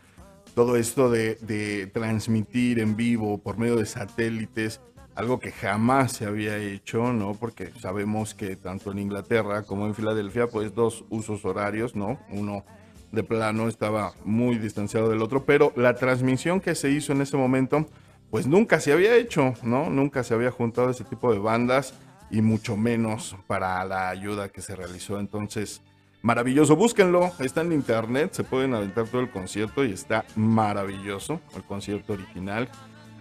[SPEAKER 1] todo esto de, transmitir en vivo por medio de satélites, algo que jamás se había hecho, ¿no? Porque sabemos que tanto en Inglaterra como en Filadelfia, pues dos usos horarios, ¿no? Uno de plano estaba muy distanciado del otro, pero la transmisión que se hizo en ese momento, pues nunca se había hecho, ¿no? Nunca se había juntado ese tipo de bandas y mucho menos para la ayuda que se realizó. Entonces, maravilloso, búsquenlo, está en internet, se pueden aventar todo el concierto y está maravilloso, el concierto original.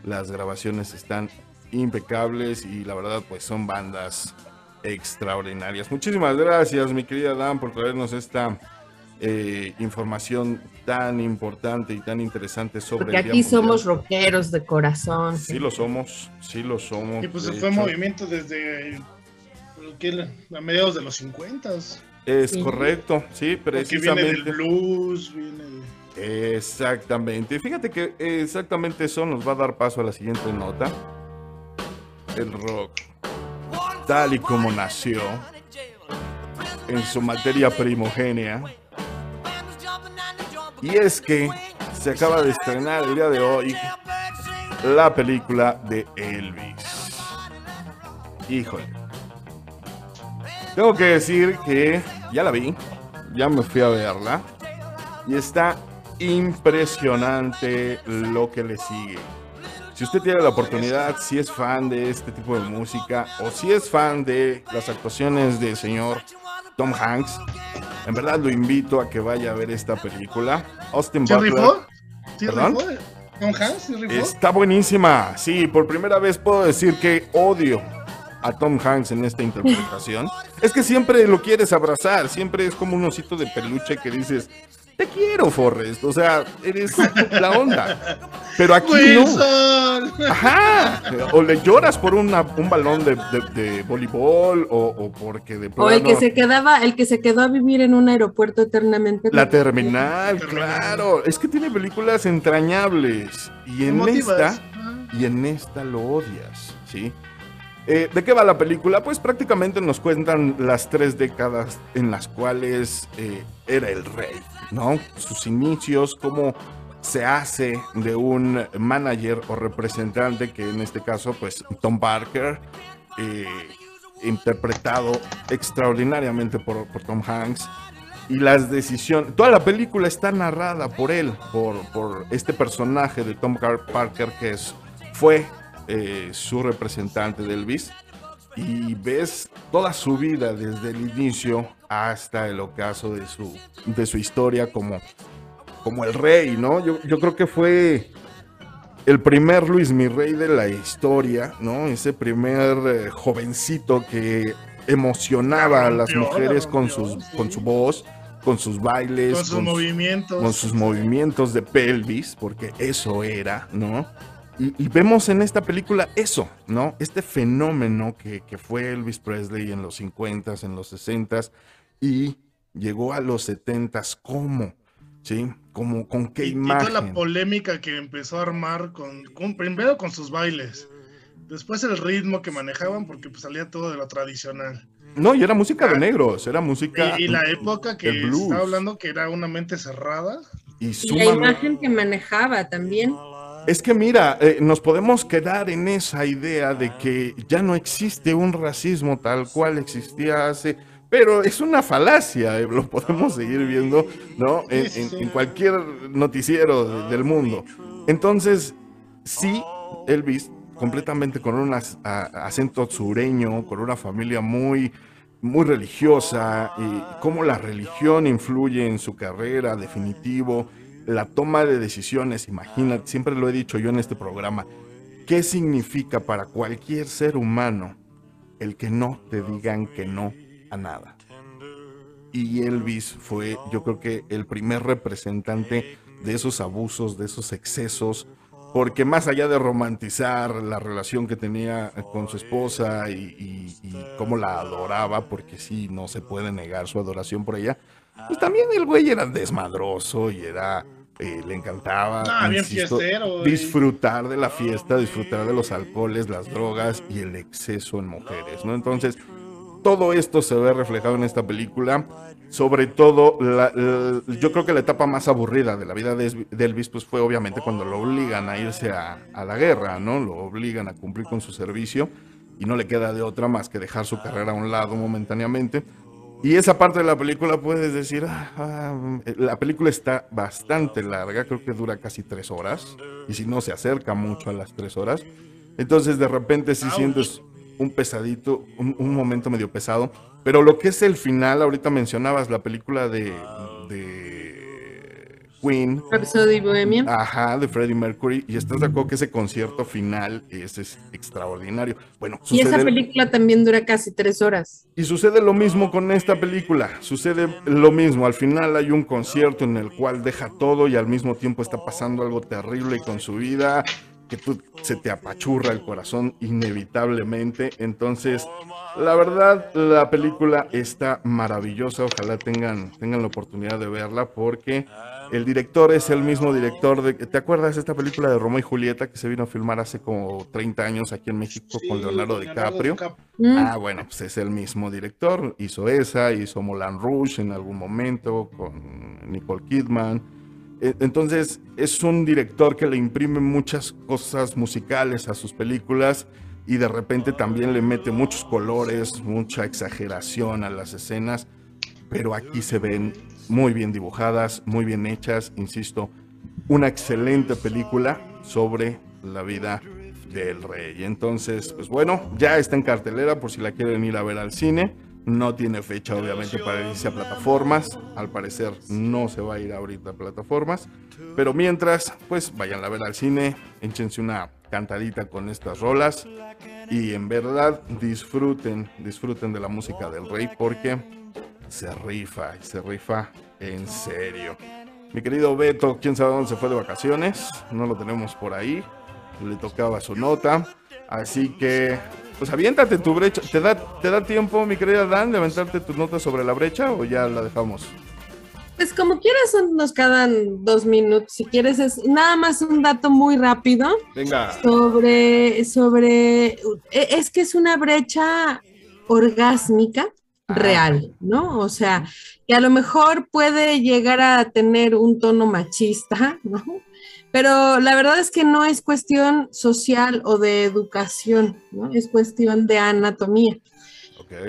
[SPEAKER 1] Las grabaciones están impecables y la verdad pues son bandas extraordinarias. Muchísimas gracias mi querida Dan por traernos esta eh, información tan importante y tan interesante sobre
[SPEAKER 2] Porque aquí somos rockeros de corazón.
[SPEAKER 1] Sí, lo somos, sí lo somos.
[SPEAKER 3] Y pues se fue movimiento desde a mediados de los 50.
[SPEAKER 1] Es correcto, sí, precisamente.
[SPEAKER 3] viene del blues, viene
[SPEAKER 1] Exactamente. Fíjate que exactamente eso nos va a dar paso a la siguiente nota. El rock, tal y como nació, en su materia primogénea, y es que se acaba de estrenar el día de hoy la película de Elvis. Híjole. Tengo que decir que ya la vi, ya me fui a verla y está impresionante lo que le sigue. Si usted tiene la oportunidad, si es fan de este tipo de música o si es fan de las actuaciones del señor Tom Hanks, en verdad lo invito a que vaya a ver esta película. Austin Butler.
[SPEAKER 3] ¿Sí ¿Perdón? ¿Tom Hanks?
[SPEAKER 1] Está buenísima. Sí, por primera vez puedo decir que odio a Tom Hanks en esta interpretación. es que siempre lo quieres abrazar, siempre es como un osito de peluche que dices, te quiero, Forrest. O sea, eres la onda. Pero aquí no. Ajá. O le lloras por un balón de, voleibol o, porque de
[SPEAKER 2] O el que se quedaba, el que se quedó a vivir en un aeropuerto eternamente.
[SPEAKER 1] La terminal, claro. Es que tiene películas entrañables. Y en esta, y en esta lo odias, ¿sí? Eh, ¿De qué va la película? Pues prácticamente nos cuentan las tres décadas en las cuales eh, era el rey, ¿no? Sus inicios, cómo se hace de un manager o representante, que en este caso, pues Tom Parker, eh, interpretado extraordinariamente por, Tom Hanks, y las decisiones, toda la película está narrada por él, por, este personaje de Tom Parker que es, fue eh, su representante de Elvis y ves toda su vida desde el inicio hasta el ocaso de su, de su historia como, como el rey, ¿no? Yo, yo creo que fue el primer Luis mi rey de la historia, ¿no? Ese primer eh, jovencito que emocionaba a las mujeres con, sus, con su voz, con sus bailes,
[SPEAKER 3] con sus movimientos,
[SPEAKER 1] con sus movimientos de pelvis, porque eso era, ¿no? Y, vemos en esta película eso, ¿no? Este fenómeno que, fue Elvis Presley en los 50s, en los 60s y llegó a los 70s. ¿Cómo? ¿Sí? ¿Cómo, ¿Con qué imagen?
[SPEAKER 3] Y toda la polémica que empezó a armar con, primero con sus bailes, después el ritmo que manejaban porque pues, salía todo de lo tradicional.
[SPEAKER 1] No, y era música de ah, negros, era música.
[SPEAKER 3] Y, la época que estaba hablando que era una mente cerrada.
[SPEAKER 2] Y, y la imagen que manejaba también.
[SPEAKER 1] Es que mira, eh, nos podemos quedar en esa idea de que ya no existe un racismo tal cual existía hace, pero es una falacia, eh, lo podemos seguir viendo, ¿no? En, cualquier noticiero del mundo. Entonces, sí, Elvis, completamente con un acento sureño, con una familia muy, muy religiosa, y cómo la religión influye en su carrera, definitivo la toma de decisiones, imagínate, siempre lo he dicho yo en este programa, ¿qué significa para cualquier ser humano el que no te digan que no a nada? Y Elvis fue, yo creo que, el primer representante de esos abusos, de esos excesos, porque más allá de romantizar la relación que tenía con su esposa y, cómo la adoraba, porque sí, no se puede negar su adoración por ella, pues también el güey era desmadroso y era, eh, le encantaba
[SPEAKER 3] ah,
[SPEAKER 1] disfrutar de la fiesta, disfrutar de los alcoholes, las drogas y el exceso en mujeres, ¿no? Entonces, todo esto se ve reflejado en esta película. Sobre todo, yo creo que la etapa más aburrida de la vida de, Elvis pues, fue obviamente cuando lo obligan a irse a, la guerra, ¿no? Lo obligan a cumplir con su servicio y no le queda de otra más que dejar su carrera a un lado momentáneamente. Y esa parte de la película puedes decir, ah, ah, la película está bastante larga, creo que dura casi tres horas, y si no se acerca mucho a las tres horas. Entonces de repente si sientes un pesadito, un, momento medio pesado, pero lo que es el final, ahorita mencionabas la película de Queen.
[SPEAKER 2] Rhapsody Bohemia.
[SPEAKER 1] Ajá, de Freddie Mercury. Y estás de acuerdo que ese concierto final es, es extraordinario. Bueno,
[SPEAKER 2] y esa película también dura casi tres horas.
[SPEAKER 1] Y sucede lo mismo con esta película. Sucede lo mismo. Al final hay un concierto en el cual deja todo y al mismo tiempo está pasando algo terrible con su vida que tú, se te apachurra el corazón inevitablemente. Entonces, la verdad, la película está maravillosa. Ojalá tengan, tengan la oportunidad de verla porque el director es el mismo director de... ¿Te acuerdas de esta película de Romeo y Julieta que se vino a filmar hace como 30 años aquí en México con Leonardo, DiCaprio? Ah, bueno, pues es el mismo director. Hizo esa, hizo Moulin Rouge en algún momento con Nicole Kidman. E, entonces es un director que le imprime muchas cosas musicales a sus películas y de repente también le mete muchos colores, mucha exageración a las escenas, pero aquí se ven muy bien dibujadas, muy bien hechas, insisto, una excelente película sobre la vida del rey. Entonces, pues bueno, ya está en cartelera por si la quieren ir a ver al cine. No tiene fecha, obviamente, para irse a plataformas. Al parecer no se va a ir ahorita a plataformas. Pero mientras, pues vayan a ver al cine, échense una cantadita con estas rolas. Y en verdad disfruten, disfruten de la música del rey porque se rifa, se rifa en serio. Mi querido Beto, quién sabe dónde se fue de vacaciones. No lo tenemos por ahí. Le tocaba su nota. Así que pues aviéntate tu brecha. ¿Te da, ¿Te da tiempo, mi querida Dan, de aventarte tu nota sobre la brecha o ya la dejamos?
[SPEAKER 2] Pues como quieras, nos quedan dos minutos. Si quieres, es nada más un dato muy rápido.
[SPEAKER 1] Venga.
[SPEAKER 2] Sobre, sobre, e, es que es una brecha orgásmica ah, real, ¿no? O sea, que a lo mejor puede llegar a tener un tono machista, ¿no? Pero la verdad es que no es cuestión social o de educación, ¿no? Es cuestión de anatomía.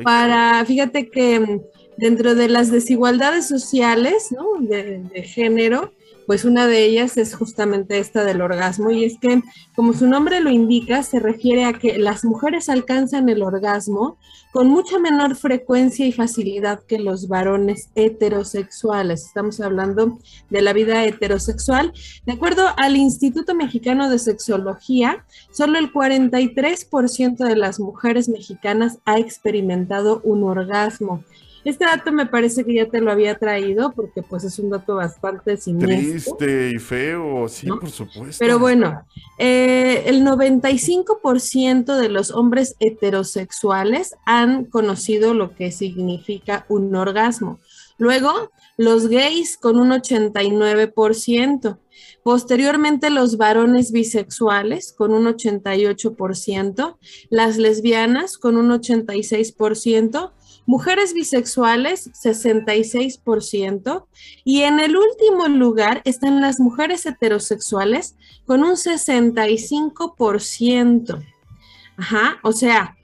[SPEAKER 2] Para, fíjate que dentro de las desigualdades sociales, ¿no? De, de, género, pues una de ellas es justamente esta del orgasmo y es que, como su nombre lo indica, se refiere a que las mujeres alcanzan el orgasmo con mucha menor frecuencia y facilidad que los varones heterosexuales. Estamos hablando de la vida heterosexual. De acuerdo al Instituto Mexicano de Sexología, solo el 43% de las mujeres mexicanas ha experimentado un orgasmo. Este dato me parece que ya te lo había traído porque pues es un dato bastante
[SPEAKER 1] siniestro. Triste y feo, sí, por supuesto.
[SPEAKER 2] Pero bueno, eh, el 95% de los hombres heterosexuales han conocido lo que significa un orgasmo. Luego, los gays con un 89%. Posteriormente, los varones bisexuales con un 88%, las lesbianas con un 86%, mujeres bisexuales 66% y en el último lugar están las mujeres heterosexuales con un 65%. Ajá, o sea,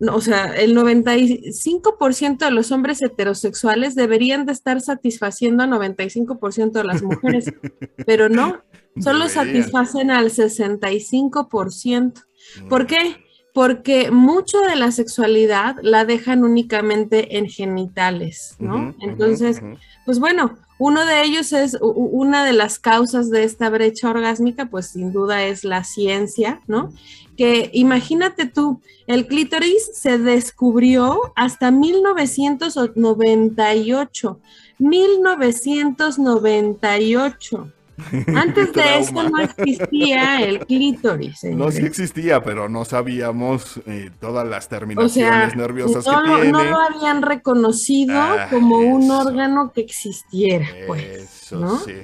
[SPEAKER 2] o sea, el 95% de los hombres heterosexuales deberían de estar satisfaciendo a 95% de las mujeres, pero no, solo satisfacen al 65%. ¿Por qué? Porque mucho de la sexualidad la dejan únicamente en genitales, ¿no? Entonces, pues bueno, uno de ellos es, una de las causas de esta brecha orgásmica, pues sin duda es la ciencia, ¿no? Que imagínate tú, el clítoris se descubrió hasta 1998, 1998. Antes de eso no existía el clítoris.
[SPEAKER 1] No, sí existía, pero no sabíamos eh, todas las terminaciones nerviosas que tiene.
[SPEAKER 2] No lo habían reconocido ah, como un órgano que existiera, pues. Eso sí.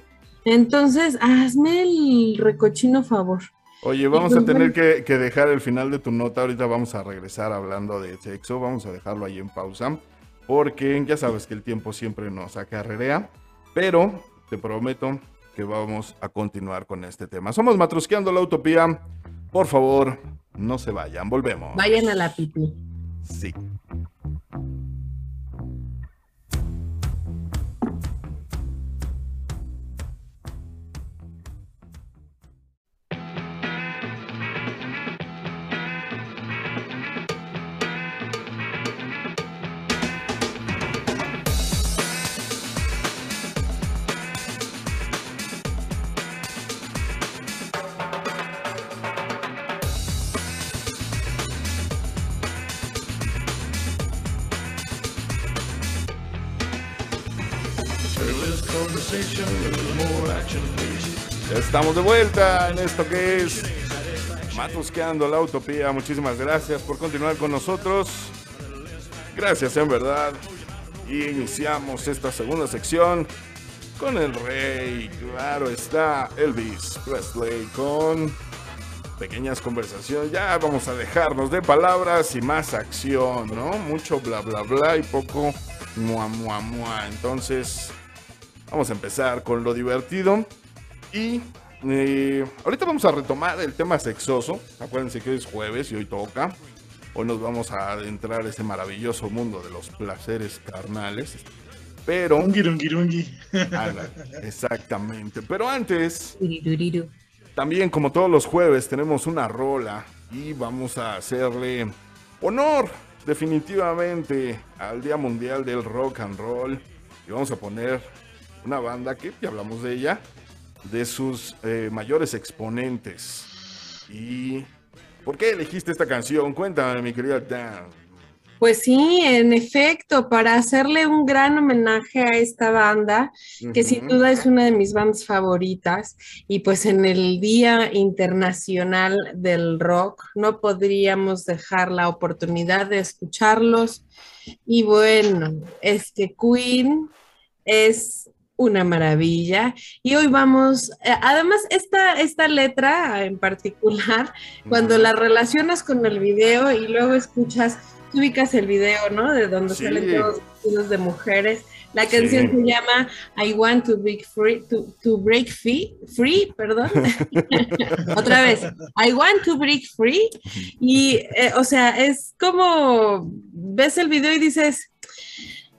[SPEAKER 2] Entonces, hazme el recochino favor.
[SPEAKER 1] Oye, vamos a tener que, que, dejar el final de tu nota. Ahorita vamos a regresar hablando de sexo. Vamos a dejarlo ahí en pausa. Porque ya sabes que el tiempo siempre nos acarrea. Pero te prometo que vamos a continuar con este tema. Somos Matrusqueando la Utopía. Por favor, no se vayan, volvemos.
[SPEAKER 2] Vayan a la pipi.
[SPEAKER 1] Sí. De vuelta en esto que es Matusqueando la Utopía. Muchísimas gracias por continuar con nosotros. Gracias en verdad. Y iniciamos esta segunda sección con el rey. Claro está Elvis Presley con pequeñas conversaciones. Ya vamos a dejarnos de palabras y más acción, ¿no? Mucho bla bla bla y poco mua mua mua. Entonces, Vamos a empezar con lo divertido. Y eh, ahorita vamos a retomar el tema sexoso. Acuérdense que hoy es jueves y hoy toca. Hoy nos vamos a adentrar a ese maravilloso mundo de los placeres carnales. Pero. exactamente. Pero antes. También, como todos los jueves, tenemos una rola. Y vamos a hacerle honor, definitivamente, al Día Mundial del Rock and Roll. Y vamos a poner una banda que ya hablamos de ella, de sus eh, mayores exponentes. ¿Y por qué elegiste esta canción? Cuéntame, mi querida Dan.
[SPEAKER 2] Pues sí, en efecto, para hacerle un gran homenaje a esta banda, que sin duda es una de mis bandas favoritas, y pues en el Día Internacional del Rock no podríamos dejar la oportunidad de escucharlos. Y bueno, es que Queen es una maravilla. Y hoy vamos, eh, además, esta, esta letra en particular, cuando la relacionas con el video y luego escuchas, tú ubicas el video, ¿no? De donde salen todos los de mujeres. La canción se llama I Want to Break Free, to, Break Free, free perdón. Otra vez, I Want to Break Free. Y, eh, o sea, es como ves el video y dices,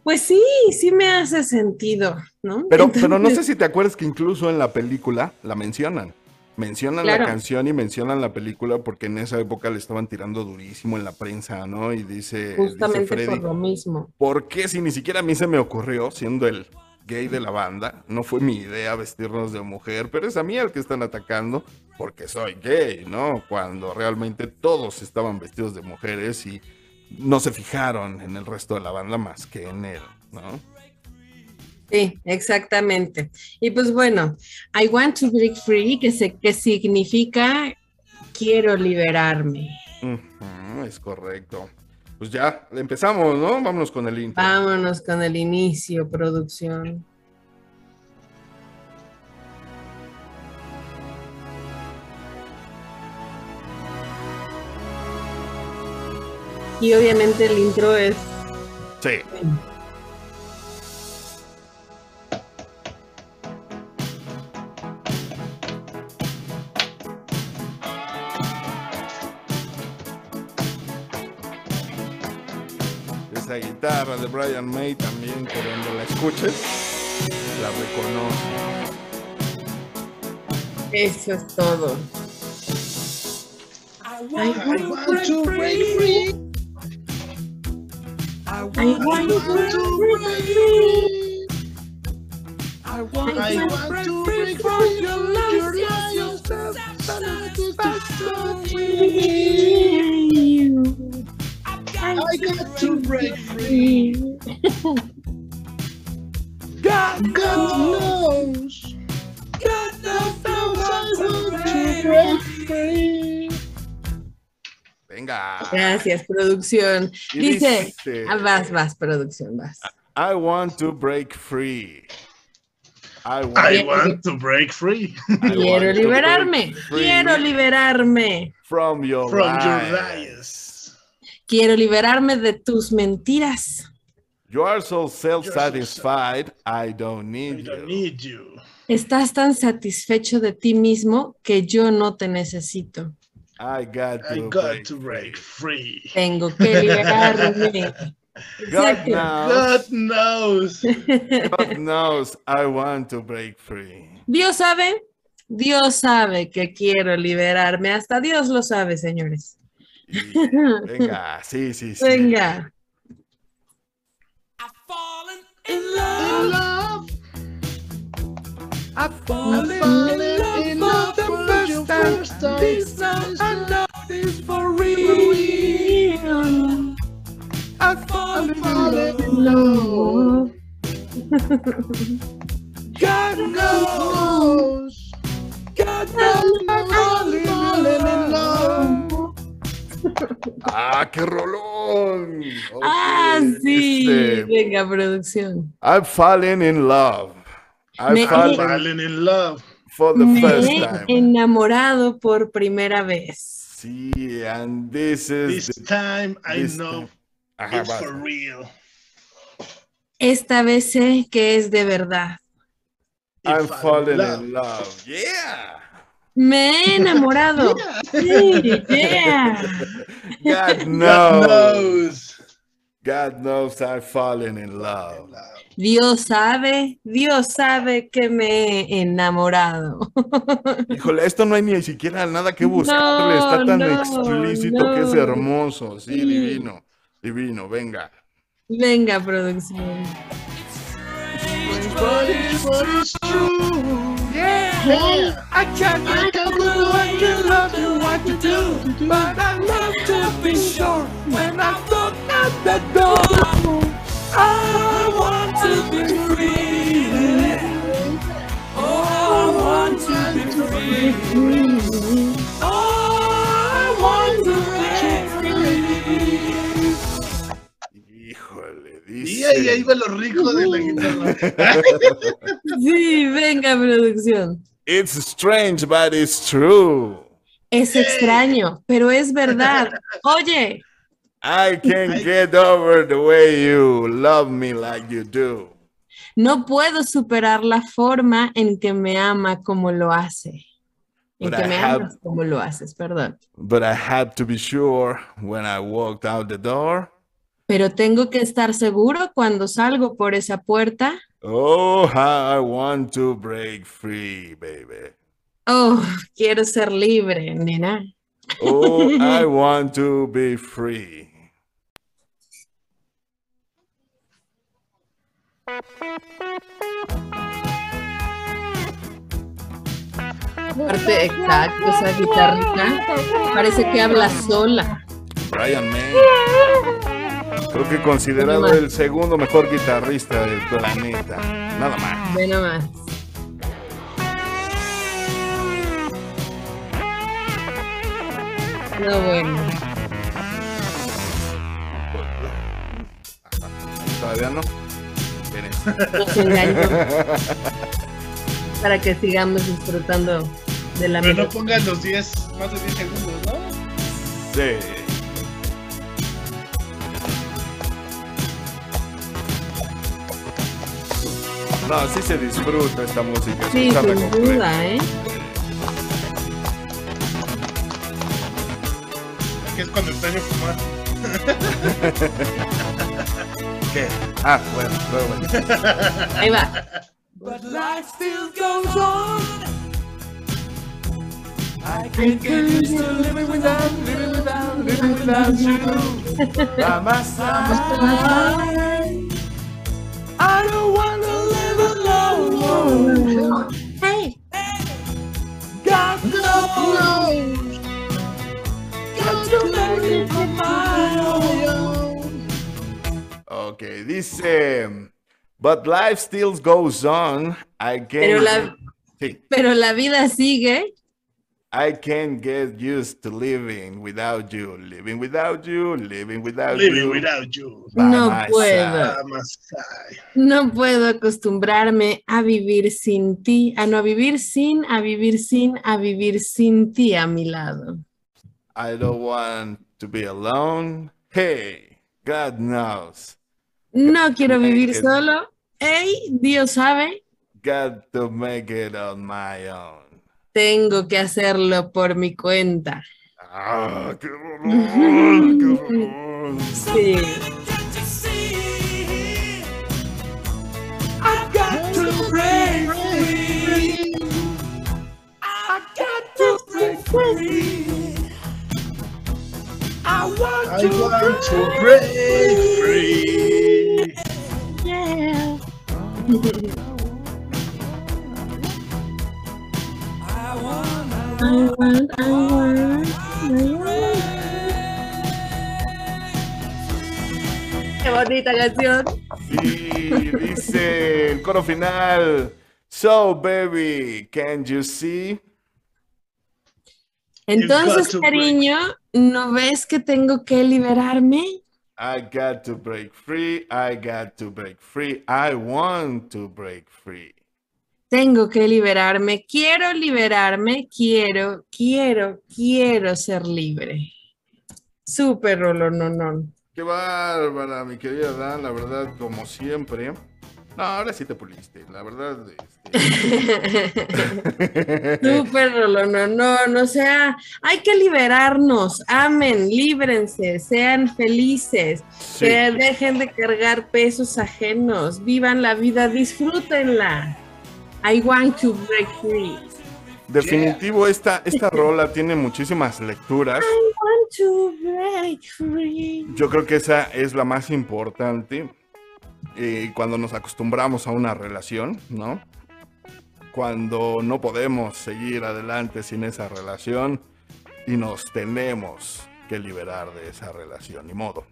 [SPEAKER 2] pues sí, sí me hace sentido, ¿no?
[SPEAKER 1] Pero, pero no sé si te acuerdas que incluso en la película la mencionan. Mencionan la canción y mencionan la película porque en esa época le estaban tirando durísimo en la prensa, ¿no? Y dice.
[SPEAKER 2] Justamente por lo mismo.
[SPEAKER 1] ¿Por qué si ni siquiera a mí se me ocurrió, siendo el gay de la banda, no fue mi idea vestirnos de mujer, pero es a mí el que están atacando porque soy gay, ¿no? Cuando realmente todos estaban vestidos de mujeres y no se fijaron en el resto de la banda más que en él, ¿no?
[SPEAKER 2] Sí, exactamente. Y pues bueno, I want to break free, que, se, que significa quiero liberarme.
[SPEAKER 1] es correcto. Pues ya, empezamos, ¿no? Vámonos con el intro.
[SPEAKER 2] Vámonos con el inicio, producción. Y obviamente el intro es.
[SPEAKER 1] Sí. Esa guitarra de Brian May también, que cuando la escuches, la reconoce.
[SPEAKER 2] Eso es todo. I want to break free. I want, I want to break free. I want, I want to break from your lies, I got to break free. God, God knows. God knows I want to break free.
[SPEAKER 1] Venga.
[SPEAKER 2] Gracias, producción. Dice, ah, vas, vas, producción, vas.
[SPEAKER 1] I want to break free.
[SPEAKER 3] I want, to break free.
[SPEAKER 2] Quiero liberarme. Quiero liberarme.
[SPEAKER 1] From your
[SPEAKER 3] From lies.
[SPEAKER 2] Quiero liberarme de tus mentiras.
[SPEAKER 1] You are so self-satisfied, I don't need
[SPEAKER 3] I don't need you.
[SPEAKER 2] Estás tan satisfecho de ti mismo que yo no te necesito.
[SPEAKER 1] I got to,
[SPEAKER 3] I got break, to break free.
[SPEAKER 2] Tengo que liberarme.
[SPEAKER 1] God knows.
[SPEAKER 3] God knows.
[SPEAKER 1] God knows I want to break free.
[SPEAKER 2] Dios sabe, Dios sabe que quiero liberarme. Hasta Dios lo sabe, señores.
[SPEAKER 1] Y, venga, sí, sí, sí.
[SPEAKER 2] Venga.
[SPEAKER 4] I've fallen in love. I've fallen in love. In love first time. This time I know it's for real. I've fallen in love. God knows. God knows I'm falling in love.
[SPEAKER 1] ¡Ah, qué rolón!
[SPEAKER 2] Okay. Ah, sí. Este, Venga, producción.
[SPEAKER 1] I've fallen in love.
[SPEAKER 3] I've fallen, fallen in love
[SPEAKER 1] for the
[SPEAKER 2] Me
[SPEAKER 1] first
[SPEAKER 2] he
[SPEAKER 1] time.
[SPEAKER 2] enamorado por primera vez.
[SPEAKER 1] Sí, and this is
[SPEAKER 3] this the, time I this know time. it's for real.
[SPEAKER 2] Esta vez sé que es de verdad.
[SPEAKER 1] I'm falling in love. Yeah.
[SPEAKER 2] Me he enamorado. sí, yeah.
[SPEAKER 1] God knows. God knows. God knows I've fallen in love.
[SPEAKER 2] Dios sabe, Dios sabe que me he enamorado.
[SPEAKER 1] Híjole, esto no hay ni siquiera nada que buscarle, está tan explícito que es hermoso, sí, divino, divino, venga.
[SPEAKER 2] Venga, producción.
[SPEAKER 4] I can't, I can't what you love you what you do, but I love to be sure when I look at the door. I want to be free. Oh, I want to be free. Oh, I want to be free.
[SPEAKER 1] Híjole, dice.
[SPEAKER 3] Y ahí, ahí va lo rico de la guitarra.
[SPEAKER 2] Sí, venga, producción.
[SPEAKER 1] It's strange, but it's true.
[SPEAKER 2] Es extraño, pero es verdad. Oye,
[SPEAKER 1] I can't get over the way you love me like you do.
[SPEAKER 2] no puedo superar la forma en que me ama como lo hace. En
[SPEAKER 1] But
[SPEAKER 2] que
[SPEAKER 1] I
[SPEAKER 2] me
[SPEAKER 1] have-
[SPEAKER 2] amas como lo haces, perdón.
[SPEAKER 1] But I had to be sure when I walked out the door.
[SPEAKER 2] Pero tengo que estar seguro cuando salgo por esa puerta.
[SPEAKER 1] Oh, I want to break free, baby.
[SPEAKER 2] Oh, quiero ser libre, nena.
[SPEAKER 1] Oh, I want to be free.
[SPEAKER 2] Aparte, exacto, esa guitarrita parece que habla sola.
[SPEAKER 1] Brian May. Creo que considerado
[SPEAKER 2] Nada más.
[SPEAKER 1] el segundo mejor guitarrista del planeta. Nada más.
[SPEAKER 2] Ve nomás. No, bueno.
[SPEAKER 1] Todavía no. Esperen.
[SPEAKER 2] Nos engañó. Para que sigamos disfrutando de la
[SPEAKER 3] Pero no pongan los 10, más de 10 segundos, ¿no?
[SPEAKER 1] Sí. No, sí se disfruta esta música.
[SPEAKER 2] Sí, sin duda, ¿eh?
[SPEAKER 3] Que es cuando extraño fumar.
[SPEAKER 1] ¿Qué? Ah, bueno, bueno, bueno.
[SPEAKER 2] Ahí va.
[SPEAKER 4] But life still goes on. I can't get used to living without, living without, living without you by my side. I don't wanna
[SPEAKER 2] Hey.
[SPEAKER 4] God knows. Got to make it on my own.
[SPEAKER 1] Ok, dice. But life still goes on. I can't.
[SPEAKER 2] Pero la-
[SPEAKER 1] Sí.
[SPEAKER 2] Pero la vida sigue.
[SPEAKER 1] I can't get used to living without you. Living without you. Living without
[SPEAKER 3] Living
[SPEAKER 1] you.
[SPEAKER 3] without you.
[SPEAKER 2] No puedo. No puedo acostumbrarme a vivir sin ti, a no vivir sin, a vivir sin, a vivir sin ti a mi lado.
[SPEAKER 1] I don't want to be alone. Hey, God knows.
[SPEAKER 2] No quiero vivir solo. Ey, Dios sabe,
[SPEAKER 1] Got to make it on my own.
[SPEAKER 2] Tengo que hacerlo por mi cuenta.
[SPEAKER 1] Ah, qué horror, qué horror.
[SPEAKER 2] Sí.
[SPEAKER 4] Can't you see? I got to break free. I got to break free. I want
[SPEAKER 3] I
[SPEAKER 4] to
[SPEAKER 3] want to break free.
[SPEAKER 2] Yeah.
[SPEAKER 4] I wanna
[SPEAKER 2] I want, I want, I want. Qué bonita canción.
[SPEAKER 1] Y dice el coro final. So, baby, can you see?
[SPEAKER 2] Entonces,
[SPEAKER 3] to break.
[SPEAKER 2] cariño, ¿no ves que tengo que liberarme?
[SPEAKER 1] I got to break free. I got to break free. I want to break free.
[SPEAKER 2] Tengo que liberarme, quiero liberarme, quiero, quiero, quiero ser libre. Súper rollo, no, no.
[SPEAKER 1] Qué bárbara, mi querida Dan, la verdad, como siempre. No, ahora sí te puliste, la verdad. este,
[SPEAKER 2] Súper rollo, no, no, no sea, hay que liberarnos, amen, líbrense, sean felices,
[SPEAKER 1] sí.
[SPEAKER 2] que dejen de cargar pesos ajenos, vivan la vida, disfrútenla. I want to break free.
[SPEAKER 1] Definitivo, esta, esta rola tiene muchísimas lecturas.
[SPEAKER 2] I want to break free.
[SPEAKER 1] Yo creo que esa es la más importante eh, cuando nos acostumbramos a una relación, ¿no? Cuando no podemos seguir adelante sin esa relación y nos tenemos que liberar de esa relación, ni modo.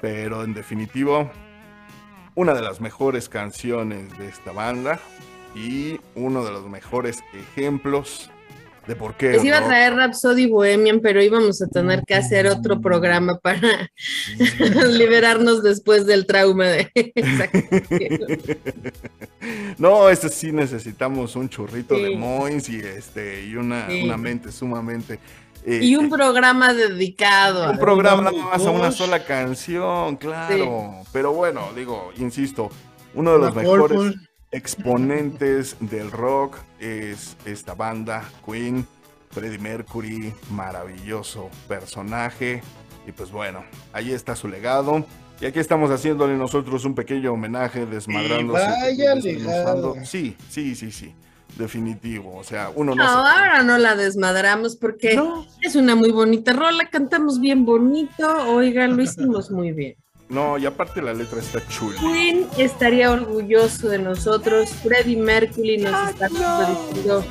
[SPEAKER 1] Pero en definitivo, una de las mejores canciones de esta banda y uno de los mejores ejemplos de por qué.
[SPEAKER 2] Les iba a traer Rhapsody Bohemian, pero íbamos a tener que hacer otro programa para liberarnos después del trauma de
[SPEAKER 1] No, este sí necesitamos un churrito de Moins y este y una, una mente sumamente
[SPEAKER 2] eh, y un programa dedicado.
[SPEAKER 1] Un programa nada más a una sola canción, claro. Pero bueno, digo, insisto, uno de los mejores exponentes del rock es esta banda, Queen, Freddie Mercury, maravilloso personaje. Y pues bueno, ahí está su legado. Y aquí estamos haciéndole nosotros un pequeño homenaje, desmadrando. Sí, sí, sí, sí. Definitivo. O sea, uno no.
[SPEAKER 2] No, ahora no la desmadramos porque es una muy bonita rola, cantamos bien bonito. Oigan, lo hicimos muy bien.
[SPEAKER 1] No, y aparte la letra está chula.
[SPEAKER 2] Queen estaría orgulloso de nosotros. Freddie Mercury nos está diciendo.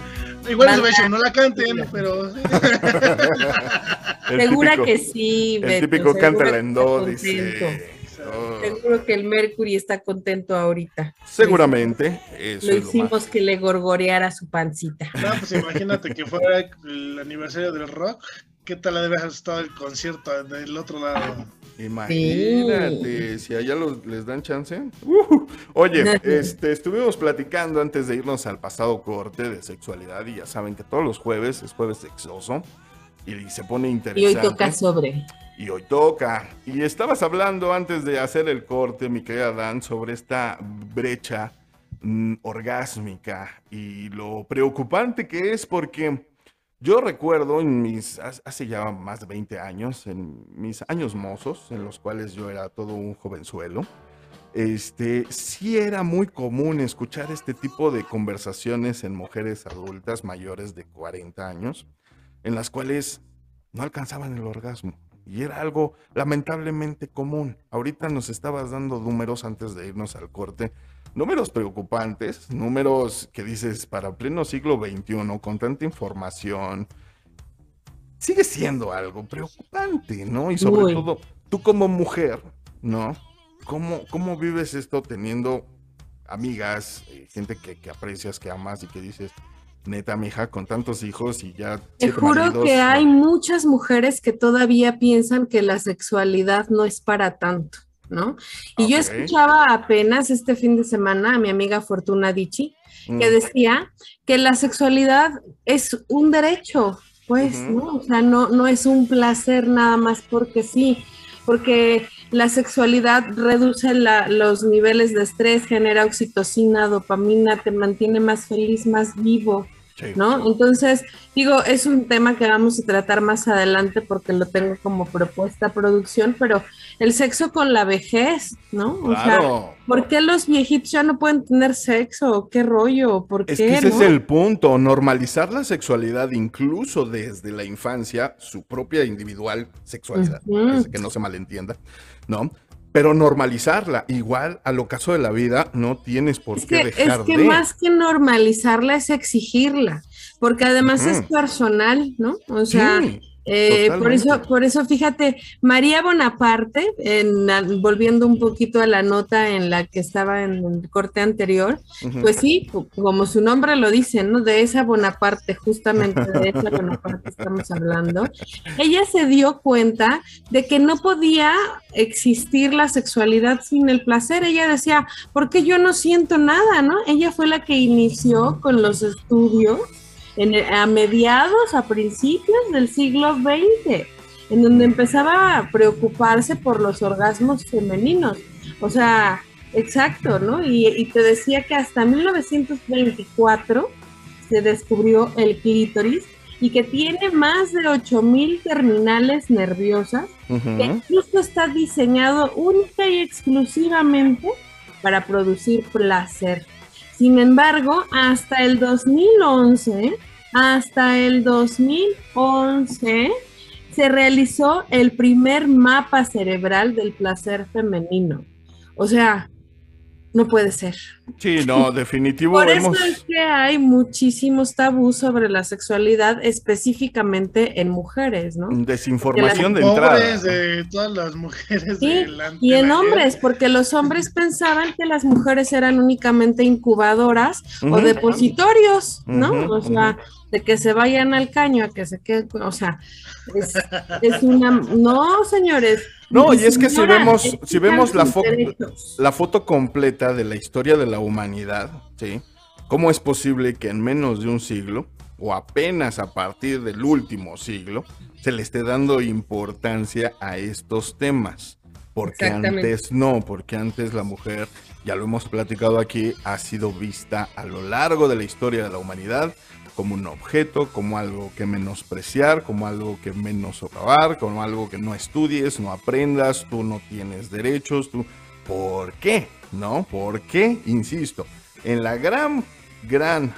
[SPEAKER 3] Igual es no la canten, pero.
[SPEAKER 2] Segura que sí,
[SPEAKER 1] El típico canta en do, dice.
[SPEAKER 2] Seguro que el Mercury está contento ahorita.
[SPEAKER 1] Seguramente.
[SPEAKER 2] lo hicimos que le gorgoreara su pancita.
[SPEAKER 3] No, pues imagínate que fuera el aniversario del rock. ¿Qué tal debe haber estado el concierto del otro lado?
[SPEAKER 1] Imagínate, si allá les dan chance. Uh, oye, este, estuvimos platicando antes de irnos al pasado corte de sexualidad y ya saben que todos los jueves es jueves sexoso y se pone interesante.
[SPEAKER 2] Y hoy toca sobre.
[SPEAKER 1] Y hoy toca. Y estabas hablando antes de hacer el corte, mi querida Dan, sobre esta brecha mm, orgásmica y lo preocupante que es porque yo recuerdo en mis, hace ya más de 20 años, en mis años mozos, en los cuales yo era todo un jovenzuelo, este, sí era muy común escuchar este tipo de conversaciones en mujeres adultas mayores de 40 años, en las cuales no alcanzaban el orgasmo. Y era algo lamentablemente común. Ahorita nos estabas dando números antes de irnos al corte. Números preocupantes, números que dices para pleno siglo XXI, con tanta información, sigue siendo algo preocupante, ¿no? Y sobre todo, tú como mujer, ¿no? ¿Cómo, ¿Cómo vives esto teniendo amigas, eh, gente que, que aprecias, que amas y que dices, neta, mija, con tantos hijos y ya.
[SPEAKER 2] Te juro que hay muchas mujeres que todavía piensan que la sexualidad no es para tanto, ¿no? Y yo escuchaba apenas este fin de semana a mi amiga Fortuna Dichi, que decía que la sexualidad es un derecho, pues, ¿no? O sea, no, no es un placer nada más porque sí, porque la sexualidad reduce los niveles de estrés, genera oxitocina, dopamina, te mantiene más feliz, más vivo. ¿No? Entonces, digo, es un tema que vamos a tratar más adelante porque lo tengo como propuesta producción, pero el sexo con la vejez, ¿no? O sea, ¿por qué los viejitos ya no pueden tener sexo? ¿Qué rollo? ¿Por qué?
[SPEAKER 1] Es que ese es el punto, normalizar la sexualidad incluso desde la infancia, su propia individual sexualidad, que no se malentienda, ¿no? Pero normalizarla, igual a lo caso de la vida, no tienes por qué dejar
[SPEAKER 2] Es que más que normalizarla es exigirla, porque además es personal, ¿no? O sea, eh, por eso, por eso, fíjate, María Bonaparte, en, volviendo un poquito a la nota en la que estaba en el corte anterior, pues sí, como su nombre lo dice, ¿no? De esa Bonaparte, justamente de esa Bonaparte estamos hablando, ella se dio cuenta de que no podía existir la sexualidad sin el placer. Ella decía, porque yo no siento nada, ¿no? Ella fue la que inició con los estudios a mediados, a principios del siglo XX, en donde empezaba a preocuparse por los orgasmos femeninos. O sea, exacto, ¿no? Y, te decía que hasta 1924 se descubrió el clítoris y que tiene más de 8000 terminales nerviosas, que incluso está diseñado única y exclusivamente para producir placer. Sin embargo, hasta el 2011, hasta el 2011, se realizó el primer mapa cerebral del placer femenino. O sea, no puede ser.
[SPEAKER 1] Sí, no, definitivo.
[SPEAKER 2] Por eso es que hay muchísimos tabús sobre la sexualidad, específicamente en mujeres, ¿no?
[SPEAKER 1] Desinformación de entrada.
[SPEAKER 3] de todas las mujeres.
[SPEAKER 2] Sí, y en hombres, porque los hombres pensaban que las mujeres eran únicamente incubadoras o depositorios, ¿no? o sea, de que se vayan al caño a que se queden, o sea, es, es una, no, señores.
[SPEAKER 1] No, y es que si vemos, si vemos la, fo- la foto completa de la historia de la humanidad, ¿sí? ¿Cómo es posible que en menos de un siglo, o apenas a partir del último siglo, se le esté dando importancia a estos temas? Porque antes no, porque antes la mujer, ya lo hemos platicado aquí, ha sido vista a lo largo de la historia de la humanidad como un objeto, como algo que menospreciar, como algo que menos socavar, como algo que no estudies, no aprendas, tú no tienes derechos, tú... ¿Por qué? ¿No? ¿Por qué? Insisto, en la gran, gran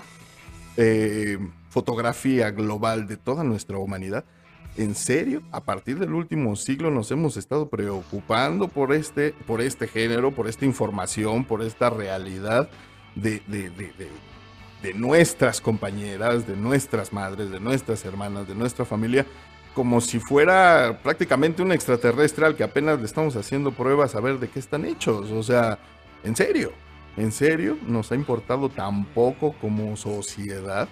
[SPEAKER 1] eh, fotografía global de toda nuestra humanidad, ¿en serio? A partir del último siglo nos hemos estado preocupando por este, por este género, por esta información, por esta realidad de, de nuestras compañeras, de nuestras madres, de nuestras hermanas, de nuestra familia, como si fuera prácticamente un extraterrestre al que apenas le estamos haciendo pruebas a ver de qué están hechos. O sea, en serio, en serio, nos ha importado tan poco como sociedad,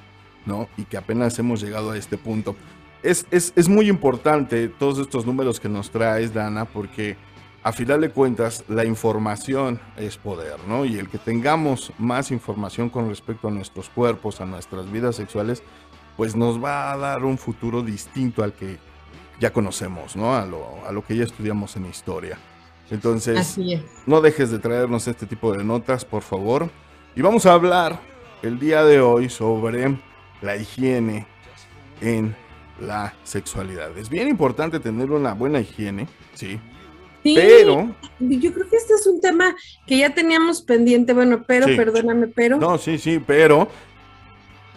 [SPEAKER 1] ¿no? Y que apenas hemos llegado a este punto. Es, es, es muy importante todos estos números que nos traes, Dana, porque a final de cuentas la información es poder, ¿no? Y el que tengamos más información con respecto a nuestros cuerpos, a nuestras vidas sexuales, pues nos va a dar un futuro distinto al que ya conocemos, ¿no? A lo, a lo que ya estudiamos en historia. Entonces, no dejes de traernos este tipo de notas, por favor. Y vamos a hablar el día de hoy sobre la higiene en la sexualidad. Es bien importante tener una buena higiene, sí,
[SPEAKER 2] Sí,
[SPEAKER 1] pero...
[SPEAKER 2] yo creo que este es un tema que ya teníamos pendiente, bueno, pero
[SPEAKER 1] Sí.
[SPEAKER 2] perdóname, pero
[SPEAKER 1] No, sí, sí, pero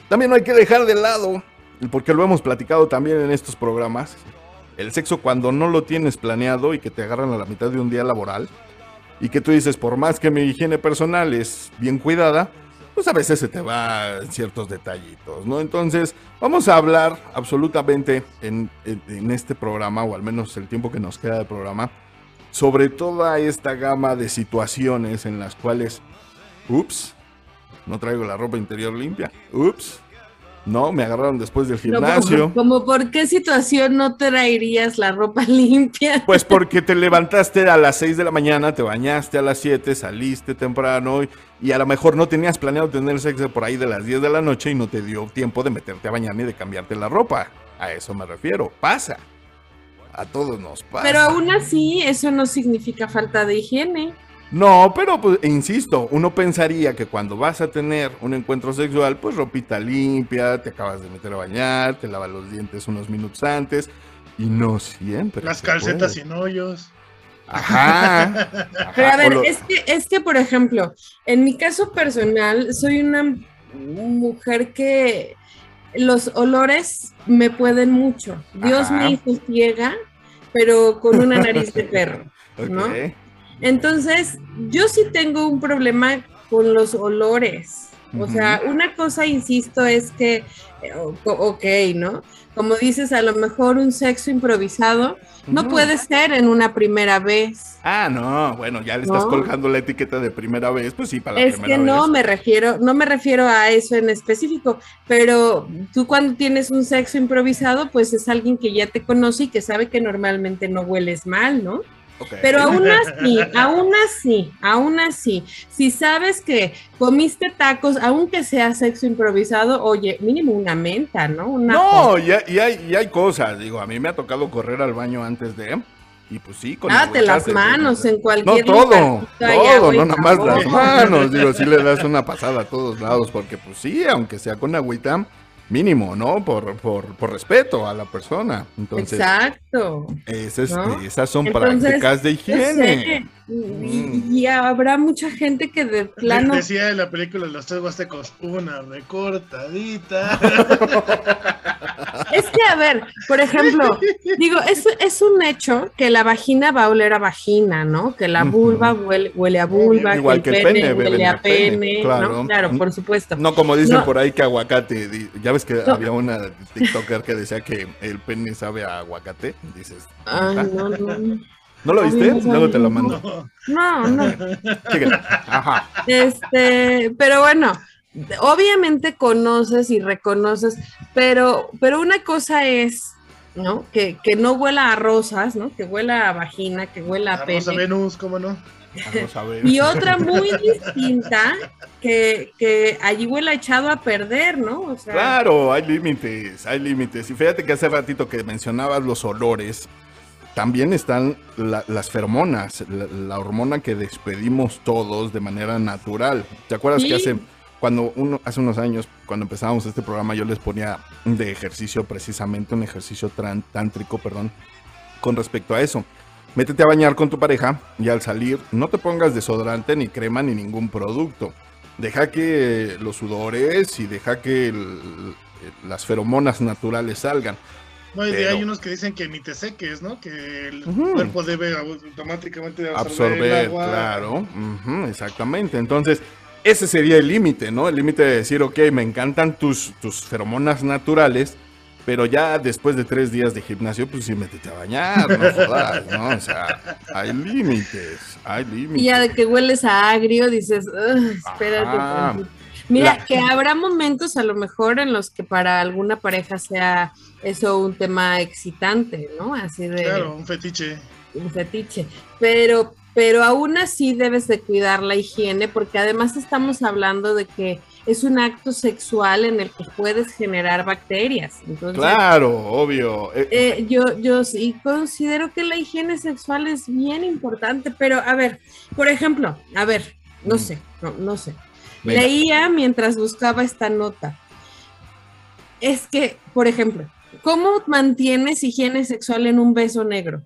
[SPEAKER 1] también no hay que dejar de lado, porque lo hemos platicado también en estos programas, el sexo cuando no lo tienes planeado y que te agarran a la mitad de un día laboral y que tú dices, por más que mi higiene personal es bien cuidada, pues a veces se te va ciertos detallitos, ¿no? Entonces, vamos a hablar absolutamente en, en- en este programa, o al menos el tiempo que nos queda de programa, sobre toda esta gama de situaciones en las cuales, ups, no traigo la ropa interior limpia, ups, no, me agarraron después del gimnasio.
[SPEAKER 2] como, como por qué situación no traerías la ropa limpia.
[SPEAKER 1] Pues porque te levantaste a las 6 de la mañana, te bañaste a las 7, saliste temprano y, y a lo mejor no tenías planeado tener sexo por ahí de las 10 de la noche y no te dio tiempo de meterte a bañar ni de cambiarte la ropa. A eso me refiero. Pasa. A todos nos pasa.
[SPEAKER 2] Pero aún así, eso no significa falta de higiene.
[SPEAKER 1] No, pero pues, insisto, uno pensaría que cuando vas a tener un encuentro sexual, pues ropita limpia, te acabas de meter a bañar, te lavas los dientes unos minutos antes, y no siempre.
[SPEAKER 3] Las calcetas
[SPEAKER 1] puede.
[SPEAKER 3] sin hoyos.
[SPEAKER 1] Ajá. ajá,
[SPEAKER 2] Pero a ver,
[SPEAKER 1] lo-
[SPEAKER 2] es que, es que, por ejemplo, en mi caso personal, soy una mujer que los olores me pueden mucho. Dios
[SPEAKER 1] Ajá.
[SPEAKER 2] me hizo ciega, pero con una nariz de perro. ¿no? Entonces, yo sí tengo un problema con los olores. O sea, una cosa, insisto, es que, eh, ok, ¿no? Como dices, a lo mejor un sexo improvisado no puede ser en una primera vez.
[SPEAKER 1] Ah, no, bueno, ya le estás
[SPEAKER 2] No.
[SPEAKER 1] colgando la etiqueta de primera vez, pues sí, para la
[SPEAKER 2] Es que
[SPEAKER 1] primera
[SPEAKER 2] no
[SPEAKER 1] vez.
[SPEAKER 2] me refiero, no me refiero a eso en específico, pero tú cuando tienes un sexo improvisado, pues es alguien que ya te conoce y que sabe que normalmente no hueles mal, ¿no? Pero aún así, aún así, aún así, si sabes que comiste tacos, aunque sea sexo improvisado, oye, mínimo una menta, ¿no? Una
[SPEAKER 1] No, y hay, y hay, y hay cosas, digo, a mí me ha tocado correr al baño antes de... Y pues sí, con
[SPEAKER 2] las manos en cualquier
[SPEAKER 1] No, todo, todo, no nada más las manos. Digo, sí le das una pasada a todos lados, porque pues sí, aunque sea con agüita, mínimo, ¿no? Por, por, por respeto a la persona. Entonces,
[SPEAKER 2] Exacto.
[SPEAKER 1] ese es-
[SPEAKER 2] ¿no?
[SPEAKER 1] esas son
[SPEAKER 2] Entonces,
[SPEAKER 1] prácticas de higiene.
[SPEAKER 2] Y, y habrá mucha gente que de
[SPEAKER 3] De-
[SPEAKER 2] plano
[SPEAKER 3] Decía en la película Los Tres Huastecos, una recortadita.
[SPEAKER 2] Es que, a ver, por ejemplo, digo, es, es un hecho que la vagina va a oler a vagina, ¿no? Que la vulva huele, huele a vulva,
[SPEAKER 1] Igual
[SPEAKER 2] que el pene,
[SPEAKER 1] pene,
[SPEAKER 2] huele a
[SPEAKER 1] pene,
[SPEAKER 2] pene,
[SPEAKER 1] claro.
[SPEAKER 2] ¿no? Claro, por supuesto.
[SPEAKER 1] No, como dicen
[SPEAKER 2] No.
[SPEAKER 1] por ahí que aguacate. Ya ves que
[SPEAKER 2] No.
[SPEAKER 1] había una TikToker que decía que el pene sabe a aguacate. Dices,
[SPEAKER 2] Ay,
[SPEAKER 1] ¿neta?
[SPEAKER 2] no, no.
[SPEAKER 1] ¿No lo viste?
[SPEAKER 2] no
[SPEAKER 1] Luego te lo mando.
[SPEAKER 3] No.
[SPEAKER 2] No.
[SPEAKER 1] Ajá.
[SPEAKER 2] Este, pero bueno, obviamente conoces y reconoces, pero, pero una cosa es, ¿no? Que, que no huela a rosas, ¿no? Que huela a vagina, que huela a,
[SPEAKER 3] A
[SPEAKER 2] pene.
[SPEAKER 3] Rosa Venus, ¿cómo no?
[SPEAKER 1] Vamos a ver.
[SPEAKER 2] Y otra muy distinta, que, que allí huele echado a perder, ¿no? O sea,
[SPEAKER 1] Claro, hay límites, hay límites. Y fíjate que hace ratito que mencionabas los olores, también están la- las feromonas, la, la hormona que despedimos todos de manera natural. ¿Te acuerdas
[SPEAKER 2] Sí.
[SPEAKER 1] que hace, cuando uno, hace unos años, cuando empezábamos este programa, yo les ponía de ejercicio precisamente, un ejercicio tran- tántrico, perdón, con respecto a eso? Métete a bañar con tu pareja y al salir no te pongas desodorante ni crema ni ningún producto. Deja que los sudores y deja que el- las feromonas naturales salgan.
[SPEAKER 3] No, y de- hay unos que dicen que ni te seques, ¿no? Que el cuerpo debe automáticamente absorber,
[SPEAKER 1] Absorber,
[SPEAKER 3] el agua.
[SPEAKER 1] claro. ujú, exactamente. Entonces, ese sería el límite, ¿no? El límite de decir, ok, me encantan tus, tus feromonas naturales, pero ya después de tres días de gimnasio, pues sí, métete a bañar, no jodas, ¿no? O sea, hay límites, hay límites.
[SPEAKER 2] y ya de que hueles a agrio, dices, "Ugh, espérate.
[SPEAKER 1] Ajá.
[SPEAKER 2] tantito". Mira,
[SPEAKER 1] La-
[SPEAKER 2] que habrá momentos a lo mejor en los que para alguna pareja sea eso un tema excitante, ¿no? Así de
[SPEAKER 3] Claro, un fetiche.
[SPEAKER 2] un fetiche. Pero, pero aún así debes de cuidar la higiene, porque además estamos hablando de que es un acto sexual en el que puedes generar bacterias. Entonces,
[SPEAKER 1] Claro, obvio. Eh,
[SPEAKER 2] eh, yo, yo sí considero que la higiene sexual es bien importante, pero a ver, por ejemplo, a ver, no
[SPEAKER 1] Mm.
[SPEAKER 2] sé, no, no sé.
[SPEAKER 1] Venga.
[SPEAKER 2] Leía mientras buscaba esta nota. Es que, por ejemplo, ¿cómo mantienes higiene sexual en un beso negro?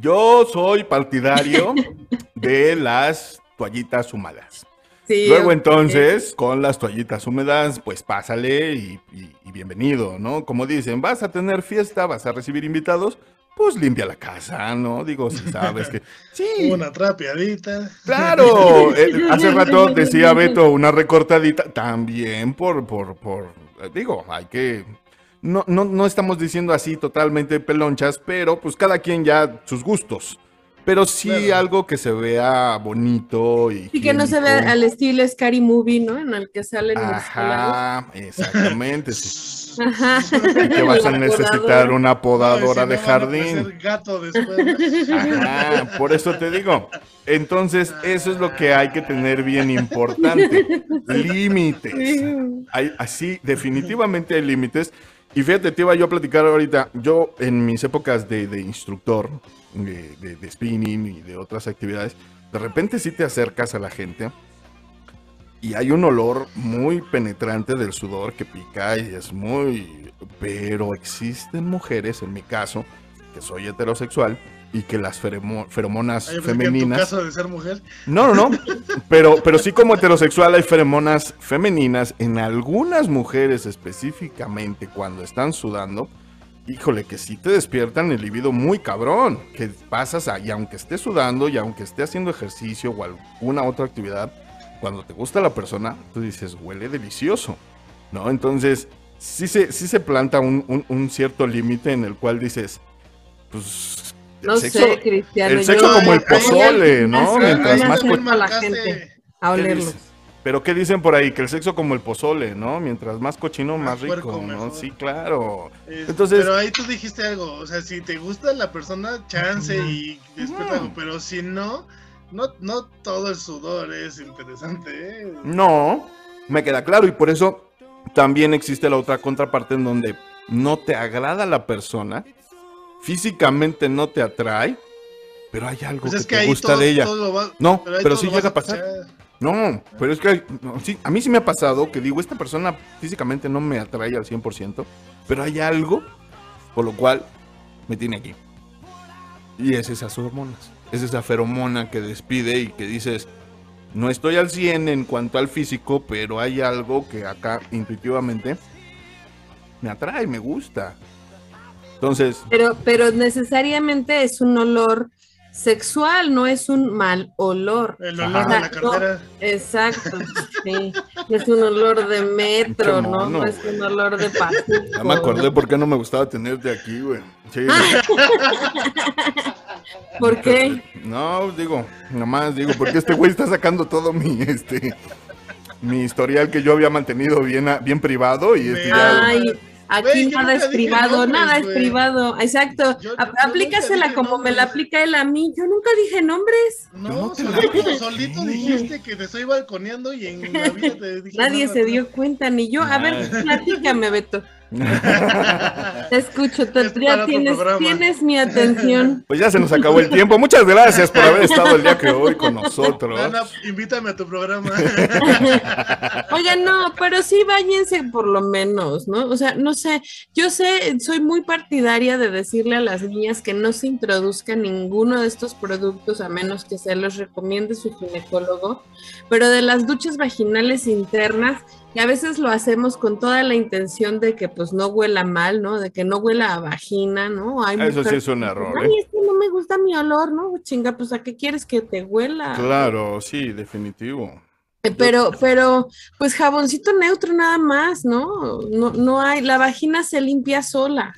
[SPEAKER 1] Yo soy partidario de las toallitas húmedas.
[SPEAKER 2] Sí,
[SPEAKER 1] Luego entonces, con las toallitas húmedas, pues pásale y, y- y bienvenido, ¿no? Como dicen, vas a tener fiesta, vas a recibir invitados, pues limpia la casa, ¿no? Digo, si sabes que... Sí,
[SPEAKER 3] Una trapeadita.
[SPEAKER 1] claro. Eh, hace rato decía Beto, una recortadita, también por, por, por, digo, hay que... No, no, no estamos diciendo así totalmente pelonchas, pero pues cada quien ya sus gustos. Pero sí
[SPEAKER 3] Claro.
[SPEAKER 1] algo que se vea bonito y...
[SPEAKER 2] Y que no se vea al estilo Scary Movie, ¿no? En el que salen.
[SPEAKER 1] Ajá, exactamente. sí.
[SPEAKER 2] Ajá.
[SPEAKER 1] Que vas a necesitar una podadora de
[SPEAKER 3] no, a
[SPEAKER 1] jardín.
[SPEAKER 3] gato después.
[SPEAKER 1] Ajá, por eso te digo. Entonces, eso es lo que hay que tener bien importante. Límites. Hay, así, definitivamente hay límites. Y fíjate, te iba yo a platicar ahorita. Yo, en mis épocas de, de instructor, de, de- de spinning y de otras actividades, de repente sí te acercas a la gente y hay un olor muy penetrante del sudor que pica y es muy... Pero existen mujeres, en mi caso, que soy heterosexual y que las feromonas
[SPEAKER 3] Ay, que en tu
[SPEAKER 1] femeninas...
[SPEAKER 3] caso de ser mujer.
[SPEAKER 1] No, no, no. Pero, pero sí como heterosexual hay feromonas femeninas en algunas mujeres específicamente cuando están sudando. Híjole, que sí te despiertan el libido muy cabrón. Que pasas ahí, aunque esté sudando y aunque esté haciendo ejercicio o alguna otra actividad, cuando te gusta la persona, tú dices, huele delicioso. ¿No? Entonces, sí se, sí se planta un, un- un cierto límite en el cual dices, pues...
[SPEAKER 2] No
[SPEAKER 1] sexo-
[SPEAKER 2] sé, Cristiano.
[SPEAKER 1] el sexo
[SPEAKER 2] yo-
[SPEAKER 1] como el pozole, ¿no? Mientras más
[SPEAKER 2] a la.
[SPEAKER 1] Pero ¿qué dicen por ahí? Que el sexo como el pozole, ¿no? Mientras más cochino,
[SPEAKER 3] Más
[SPEAKER 1] más, rico,
[SPEAKER 3] puerco,
[SPEAKER 1] ¿no? Sí, claro.
[SPEAKER 3] Es-
[SPEAKER 1] Entonces-
[SPEAKER 3] pero ahí tú dijiste algo, o sea, si te gusta la persona, chance y despierta algo, pero si no, no, no todo el sudor es interesante, ¿eh?
[SPEAKER 1] No, me queda claro y por eso también existe la otra contraparte en donde no te agrada la persona, físicamente no te atrae, pero hay algo
[SPEAKER 3] Pues
[SPEAKER 1] que
[SPEAKER 3] es que
[SPEAKER 1] te gusta
[SPEAKER 3] todo,
[SPEAKER 1] de ella.
[SPEAKER 3] va-
[SPEAKER 1] No, pero sí llega a pasar. No, pero es que hay- no, sí, a mí sí me ha pasado que digo, esta persona físicamente no me atrae al 100%, pero hay algo por lo cual me tiene aquí. Y es esas hormonas, es esa feromona que despide y que dices, no estoy al 100 en cuanto al físico, pero hay algo que acá intuitivamente me atrae, me gusta. Entonces,
[SPEAKER 2] Pero, pero necesariamente es un olor sexual, no es un mal olor.
[SPEAKER 3] El
[SPEAKER 1] Ajá.
[SPEAKER 3] olor de la
[SPEAKER 2] Exacto.
[SPEAKER 3] cartera.
[SPEAKER 2] Exacto, sí. Es un olor de metro, ¿no? No es un olor de plástico.
[SPEAKER 1] ya me acordé por qué no me gustaba tenerte aquí, güey. Sí,
[SPEAKER 2] ¿Por qué?
[SPEAKER 1] No, digo, nomás digo, porque este güey está sacando todo mi, este, mi historial que yo había mantenido bien, a- bien privado y este ya...
[SPEAKER 2] Aquí
[SPEAKER 3] yo
[SPEAKER 2] nada es privado,
[SPEAKER 3] nombres,
[SPEAKER 2] nada es
[SPEAKER 3] güey.
[SPEAKER 2] privado. Exacto.
[SPEAKER 3] Yo- yo
[SPEAKER 2] aplícasela
[SPEAKER 3] dije
[SPEAKER 2] como me la
[SPEAKER 3] nombres.
[SPEAKER 2] aplica él a mí. Yo nunca dije nombres.
[SPEAKER 3] No, solito, solito dijiste que te estoy balconeando y en la vida te dije.
[SPEAKER 2] Nadie
[SPEAKER 3] nada,
[SPEAKER 2] se dio cuenta, ni yo. A ver, platícame, Beto. Te escucho, te- ya tienes, mi atención.
[SPEAKER 1] Pues ya se nos acabó el tiempo. Muchas gracias por haber estado el día que hoy con nosotros.
[SPEAKER 3] Dana, invítame a tu programa.
[SPEAKER 2] Oigan, no, pero sí váyanse por lo menos, ¿no? O sea, no sé, yo sé, soy muy partidaria de decirle a las niñas que no se introduzca ninguno de estos productos a menos que se los recomiende su ginecólogo, pero de las duchas vaginales internas, que a veces lo hacemos con toda la intención de que pues no huela mal, ¿no? De que no huela a vagina, ¿no? Hay
[SPEAKER 1] Eso sí es un error,
[SPEAKER 2] Ay,
[SPEAKER 1] ¿eh?
[SPEAKER 2] es que no me gusta mi olor, ¿no? Chinga, pues ¿a qué quieres que te huela?
[SPEAKER 1] Claro, sí, definitivo.
[SPEAKER 2] Eh, Pero, pero, pues jaboncito neutro nada más, ¿no? No, no hay, la vagina se limpia sola.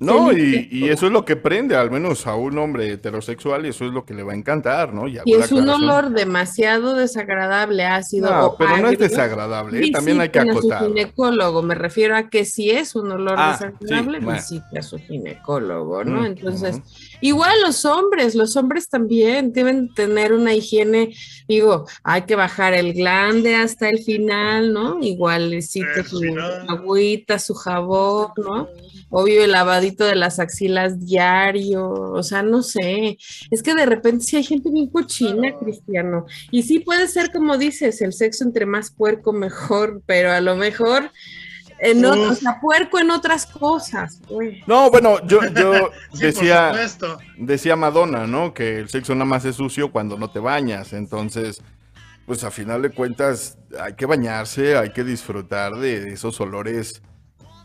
[SPEAKER 1] No,
[SPEAKER 2] Sí,
[SPEAKER 1] y,
[SPEAKER 2] sí.
[SPEAKER 1] y eso es lo que prende, al menos a un hombre heterosexual, y eso es lo que le va a encantar, ¿no?
[SPEAKER 2] Y es un olor demasiado desagradable, ácido.
[SPEAKER 1] No, pero no es desagradable, ¿eh? también hay que
[SPEAKER 2] Visiten a su ginecólogo, me refiero a que si es un olor
[SPEAKER 1] Ah,
[SPEAKER 2] desagradable,
[SPEAKER 1] sí, bueno.
[SPEAKER 2] visite a su ginecólogo, ¿no?
[SPEAKER 1] Mm,
[SPEAKER 2] Entonces, igual los hombres, los hombres también deben tener una higiene, digo, hay que bajar el glande hasta el final, ¿no? Igualcito
[SPEAKER 3] El
[SPEAKER 2] su
[SPEAKER 3] final.
[SPEAKER 2] agüita, su jabón, ¿no? Obvio el lavadito de las axilas diario, o sea, no sé, es que de repente sí hay gente bien cochina, Cristiano, y sí puede ser como dices, el sexo entre más puerco mejor, pero a lo mejor en otro, o sea, puerco en otras cosas.
[SPEAKER 1] No, bueno, yo, yo
[SPEAKER 3] Sí,
[SPEAKER 1] decía, decía Madonna, ¿no? Que el sexo nada más es sucio cuando no te bañas. Entonces, pues a final de cuentas hay que bañarse, hay que disfrutar de esos olores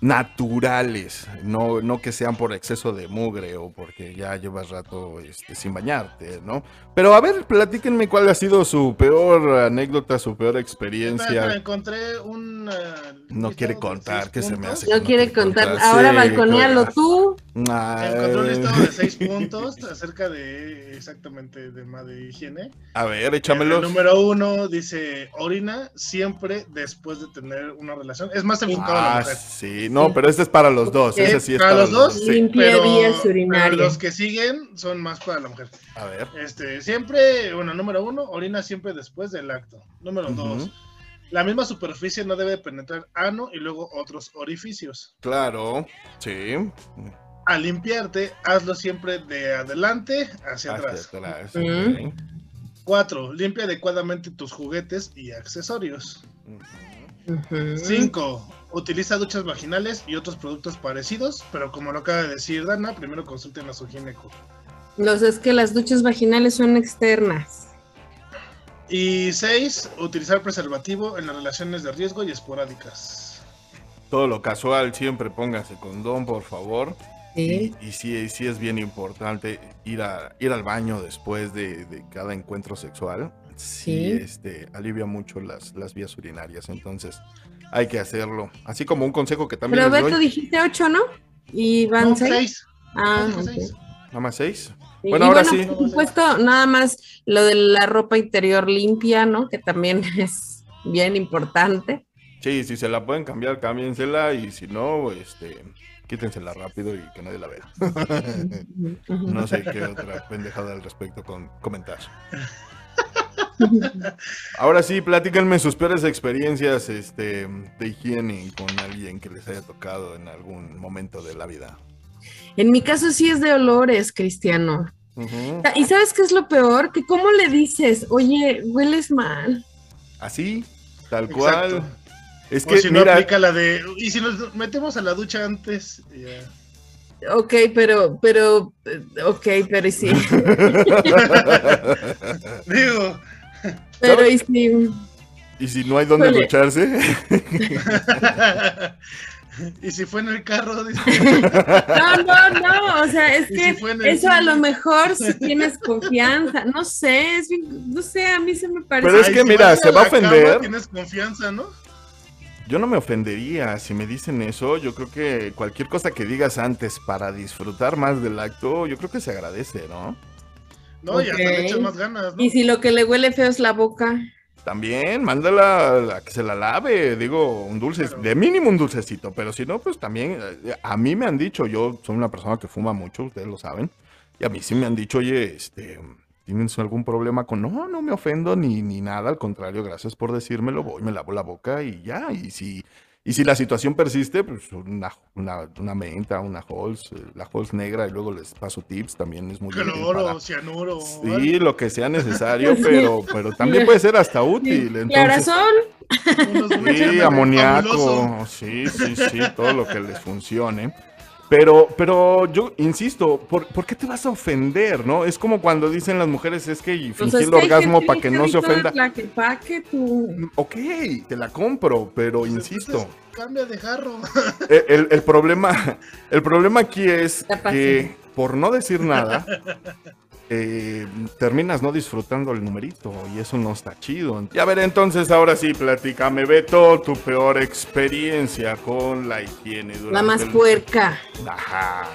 [SPEAKER 1] naturales, no, no que sean por exceso de mugre o porque ya llevas rato este, sin bañarte, ¿no? Pero a ver, platíquenme cuál ha sido su peor anécdota, su peor experiencia.
[SPEAKER 3] encontré un. ah,
[SPEAKER 1] No quiere contar, que se me hace
[SPEAKER 2] No
[SPEAKER 1] no
[SPEAKER 2] quiere contar,
[SPEAKER 1] contar,
[SPEAKER 2] ahora
[SPEAKER 1] sí,
[SPEAKER 2] balconealo tú.
[SPEAKER 3] Encontré un listado de seis puntos acerca de exactamente de tema de higiene.
[SPEAKER 1] A ver,
[SPEAKER 3] El
[SPEAKER 1] échamelos.
[SPEAKER 3] número uno dice orina siempre después de tener una relación. Es más enfocado a la
[SPEAKER 1] Ah,
[SPEAKER 3] mujer.
[SPEAKER 1] sí, no, pero este es para los dos. Ese sí es
[SPEAKER 3] ¿Para
[SPEAKER 1] para,
[SPEAKER 3] los dos?
[SPEAKER 2] Limpia vías urinarias.
[SPEAKER 3] los que siguen son más para la mujer.
[SPEAKER 1] A ver.
[SPEAKER 3] Este, siempre, bueno, número uno, orina siempre después del acto. Número dos, la misma superficie no debe penetrar ano y luego otros orificios.
[SPEAKER 1] Claro, sí.
[SPEAKER 3] Al limpiarte, hazlo siempre de adelante hacia
[SPEAKER 1] Hacia
[SPEAKER 3] atrás.
[SPEAKER 2] Mm.
[SPEAKER 3] Cuatro, limpia adecuadamente tus juguetes y accesorios. Cinco, utiliza duchas vaginales y otros productos parecidos, pero como lo acaba de decir Dana, primero consulten a su gineco.
[SPEAKER 2] Los es que las duchas vaginales son externas.
[SPEAKER 3] Y seis, utilizar preservativo en las relaciones de riesgo y esporádicas.
[SPEAKER 1] Todo lo casual, siempre póngase condón, por favor.
[SPEAKER 2] Sí.
[SPEAKER 1] Y, y sí, sí es bien importante ir, a, ir al baño después de, de cada encuentro sexual. Sí,
[SPEAKER 2] Sí.
[SPEAKER 1] este, alivia mucho las, las vías urinarias, entonces hay que hacerlo. Así como un consejo que también
[SPEAKER 2] Pero
[SPEAKER 1] les
[SPEAKER 2] Beto
[SPEAKER 1] doy.
[SPEAKER 2] dijiste ocho, ¿no? Y van
[SPEAKER 3] No,
[SPEAKER 2] seis.
[SPEAKER 3] seis.
[SPEAKER 2] Ah,
[SPEAKER 3] No, seis.
[SPEAKER 1] Nada más seis. Bueno,
[SPEAKER 2] y
[SPEAKER 1] ahora
[SPEAKER 2] bueno,
[SPEAKER 1] sí.
[SPEAKER 2] por supuesto, nada más lo de la ropa interior limpia, ¿no? Que también es bien importante.
[SPEAKER 1] Sí, si se la pueden cambiar, cámbiensela y si no, este, quítensela rápido y que nadie la vea. No sé qué otra pendejada al respecto con comentar. Ahora sí, platíquenme sus peores experiencias este, de higiene con alguien que les haya tocado en algún momento de la vida.
[SPEAKER 2] En mi caso sí es de olores, Cristiano. ¿Y sabes qué es lo peor? Que cómo le dices, oye, hueles mal.
[SPEAKER 1] Así, tal
[SPEAKER 3] Exacto.
[SPEAKER 1] cual. Es
[SPEAKER 3] o
[SPEAKER 1] que,
[SPEAKER 3] si no aplica la de. Y si nos metemos a la ducha antes. ya.
[SPEAKER 2] Ok, pero, pero, eh, ok, pero y sí.
[SPEAKER 3] Digo.
[SPEAKER 2] Pero y sí.
[SPEAKER 1] y si no hay dónde ducharse,
[SPEAKER 3] y si fue en el carro. dice,
[SPEAKER 2] No, no, no, o sea, es
[SPEAKER 3] ¿Y
[SPEAKER 2] que
[SPEAKER 3] si
[SPEAKER 2] eso a lo mejor si tienes confianza, no sé, es bien- no sé, a mí se me parece.
[SPEAKER 1] Pero es que mira, se va a
[SPEAKER 3] la cama,
[SPEAKER 1] ofender.
[SPEAKER 3] Tienes confianza, ¿no?
[SPEAKER 1] yo no me ofendería si me dicen eso. Yo creo que cualquier cosa que digas antes para disfrutar más del acto, yo creo que se agradece, ¿no?
[SPEAKER 3] No, y hasta le echas más ganas, ¿no?
[SPEAKER 2] Y si lo que le huele feo es la boca,
[SPEAKER 1] También, mándala a que se la lave, digo, un dulce, de mínimo un dulcecito, pero si no, pues también, eh, a mí me han dicho, yo soy una persona que fuma mucho, ustedes lo saben, y a mí sí me han dicho, oye, este, ¿tienes algún problema con, no, no me ofendo ni, ni nada, al contrario, gracias por decírmelo, voy, me lavo la boca y ya, y si y si la situación persiste, pues una, una, una menta, una Halls, eh, la Halls negra, y luego les paso tips, también es muy
[SPEAKER 3] Cloro, para... cianuro.
[SPEAKER 1] Sí, lo que sea necesario, pero, pero también puede ser hasta útil. Entonces, Sí, amoníaco, sí, sí, sí, todo lo que les funcione. Pero, pero yo insisto, ¿por, ¿por, qué te vas a ofender, no? Es como cuando dicen las mujeres, es que fingir pues el orgasmo para que no se ofenda.
[SPEAKER 2] Que que tú...
[SPEAKER 1] Ok, te la compro, pero pues insisto.
[SPEAKER 3] cambia de jarro.
[SPEAKER 1] El, el, el, problema, el problema aquí es que por no decir nada, eh, terminas no disfrutando el numerito y eso no está chido. Ya ver, entonces ahora sí, platícame, Beto, tu peor experiencia con la higiene.
[SPEAKER 2] La más puerca.
[SPEAKER 1] Ajá.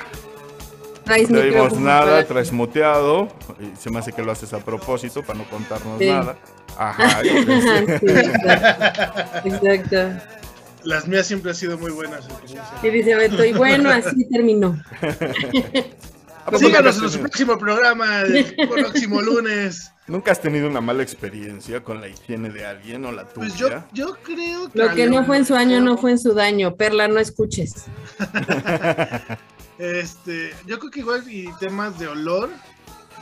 [SPEAKER 1] Traes no dimos nada, traes muteado. Y se me hace que lo haces a propósito para no contarnos nada. Ajá.
[SPEAKER 2] exacto.
[SPEAKER 3] Las mías siempre han sido muy buenas.
[SPEAKER 2] Y dice Beto, y bueno, así terminó.
[SPEAKER 3] Síganos en su próximo programa, el próximo lunes.
[SPEAKER 1] ¿Nunca has tenido una mala experiencia con la higiene de alguien o la tuya?
[SPEAKER 3] Pues yo, yo creo que.
[SPEAKER 2] Lo que no fue en su año no fue en su daño. Perla, no escuches.
[SPEAKER 3] este, yo creo que igual y temas de olor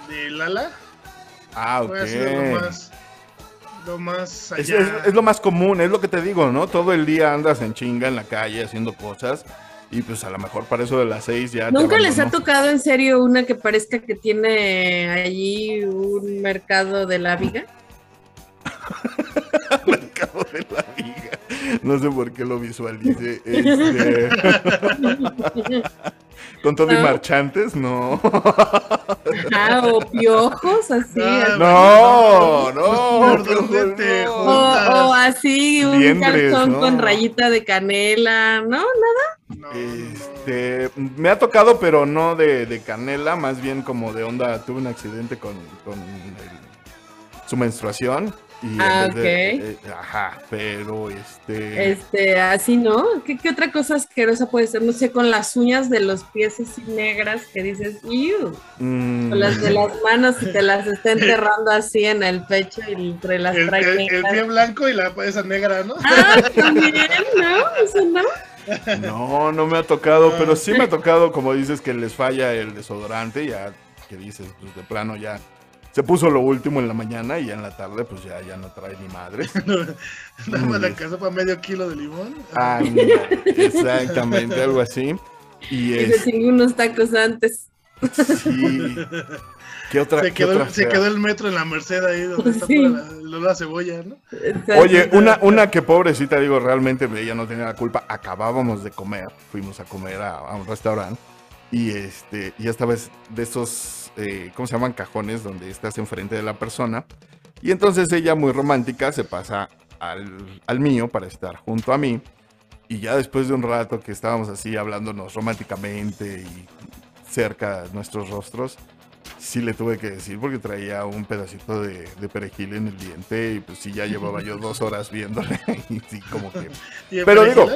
[SPEAKER 3] de Lala.
[SPEAKER 1] Ah, ok.
[SPEAKER 3] Lo más, lo más
[SPEAKER 1] allá. Es, es, es, lo más común, es lo que te digo, ¿no? Todo el día andas en chinga en la calle haciendo cosas y pues a lo mejor para eso de las seis ya.
[SPEAKER 2] ¿Nunca les ha tocado en serio una que parezca que tiene allí un mercado de la viga?
[SPEAKER 1] mercado de la viga. No sé por qué lo visualice. Este... Con todo y marchantes, no.
[SPEAKER 2] Ah, o piojos, así.
[SPEAKER 1] No, no.
[SPEAKER 2] O, así, un calzón con rayita de canela. No, nada.
[SPEAKER 1] Este, me ha tocado, pero no de, de, canela, más bien como de onda. Tuve un accidente con, con el, su menstruación
[SPEAKER 2] ah, ok.
[SPEAKER 1] Eh, ajá, pero este.
[SPEAKER 2] Este, así, ¿no? ¿Qué, ¿Qué, otra cosa asquerosa puede ser? No sé, con las uñas de los pies así negras que dices, ¡Ew!
[SPEAKER 1] Mm.
[SPEAKER 2] Con las de las manos y te las está enterrando así en el pecho y entre las
[SPEAKER 3] el, el, el, pie blanco y la esa negra, ¿no?
[SPEAKER 2] Ah, también, ¿no? Eso no.
[SPEAKER 1] No, no me ha tocado, pero sí me ha tocado, como dices, que les falla el desodorante, ya que dices, pues de plano ya se puso lo último en la mañana y ya en la tarde pues ya, ya no trae ni madre.
[SPEAKER 3] Nada más la casa para medio kilo de limón.
[SPEAKER 1] Ah, mira, exactamente, algo así. Y,
[SPEAKER 2] y es... se unos tacos antes.
[SPEAKER 1] Sí. ¿Qué otra,
[SPEAKER 3] se, quedó,
[SPEAKER 1] ¿qué otra
[SPEAKER 3] se quedó, el metro en la Merced ahí donde está sí. la, la, la, cebolla, ¿no?
[SPEAKER 1] Oye, una, una que pobrecita, digo, realmente ella no tenía la culpa. Acabábamos de comer, fuimos a comer a, a un restaurante y este, y esta vez de esos, eh, ¿cómo se llaman? Cajones donde estás enfrente de la persona. Y entonces ella, muy romántica, se pasa al, al mío para estar junto a mí. Y ya después de un rato que estábamos así hablándonos románticamente y cerca de nuestros rostros, sí le tuve que decir porque traía un pedacito de, de, perejil en el diente y pues sí ya llevaba yo dos horas viéndole y sí como que... Pero digo,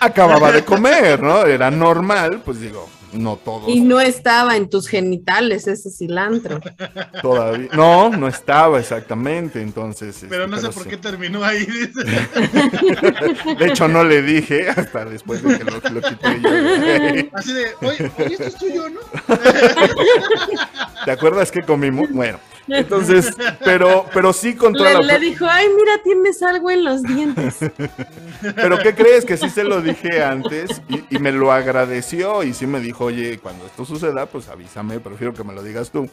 [SPEAKER 1] acababa de comer, ¿no? Era normal, pues digo, no todo.
[SPEAKER 2] Y no estaba en tus genitales ese cilantro.
[SPEAKER 1] Todavía. No, no estaba exactamente, entonces.
[SPEAKER 3] Pero no pero sé por sí. qué terminó ahí.
[SPEAKER 1] de hecho, no le dije hasta después de que lo, lo quité
[SPEAKER 3] yo. Así de, oye, oye, esto es tuyo, ¿no?
[SPEAKER 1] ¿Te acuerdas que comimos? Bueno. Entonces, pero, pero sí contra
[SPEAKER 2] le, la... le dijo, ay, mira, tienes algo en los dientes.
[SPEAKER 1] Pero ¿qué crees? Que sí se lo dije antes y, y, me lo agradeció y sí me dijo, oye, cuando esto suceda, pues avísame, prefiero que me lo digas tú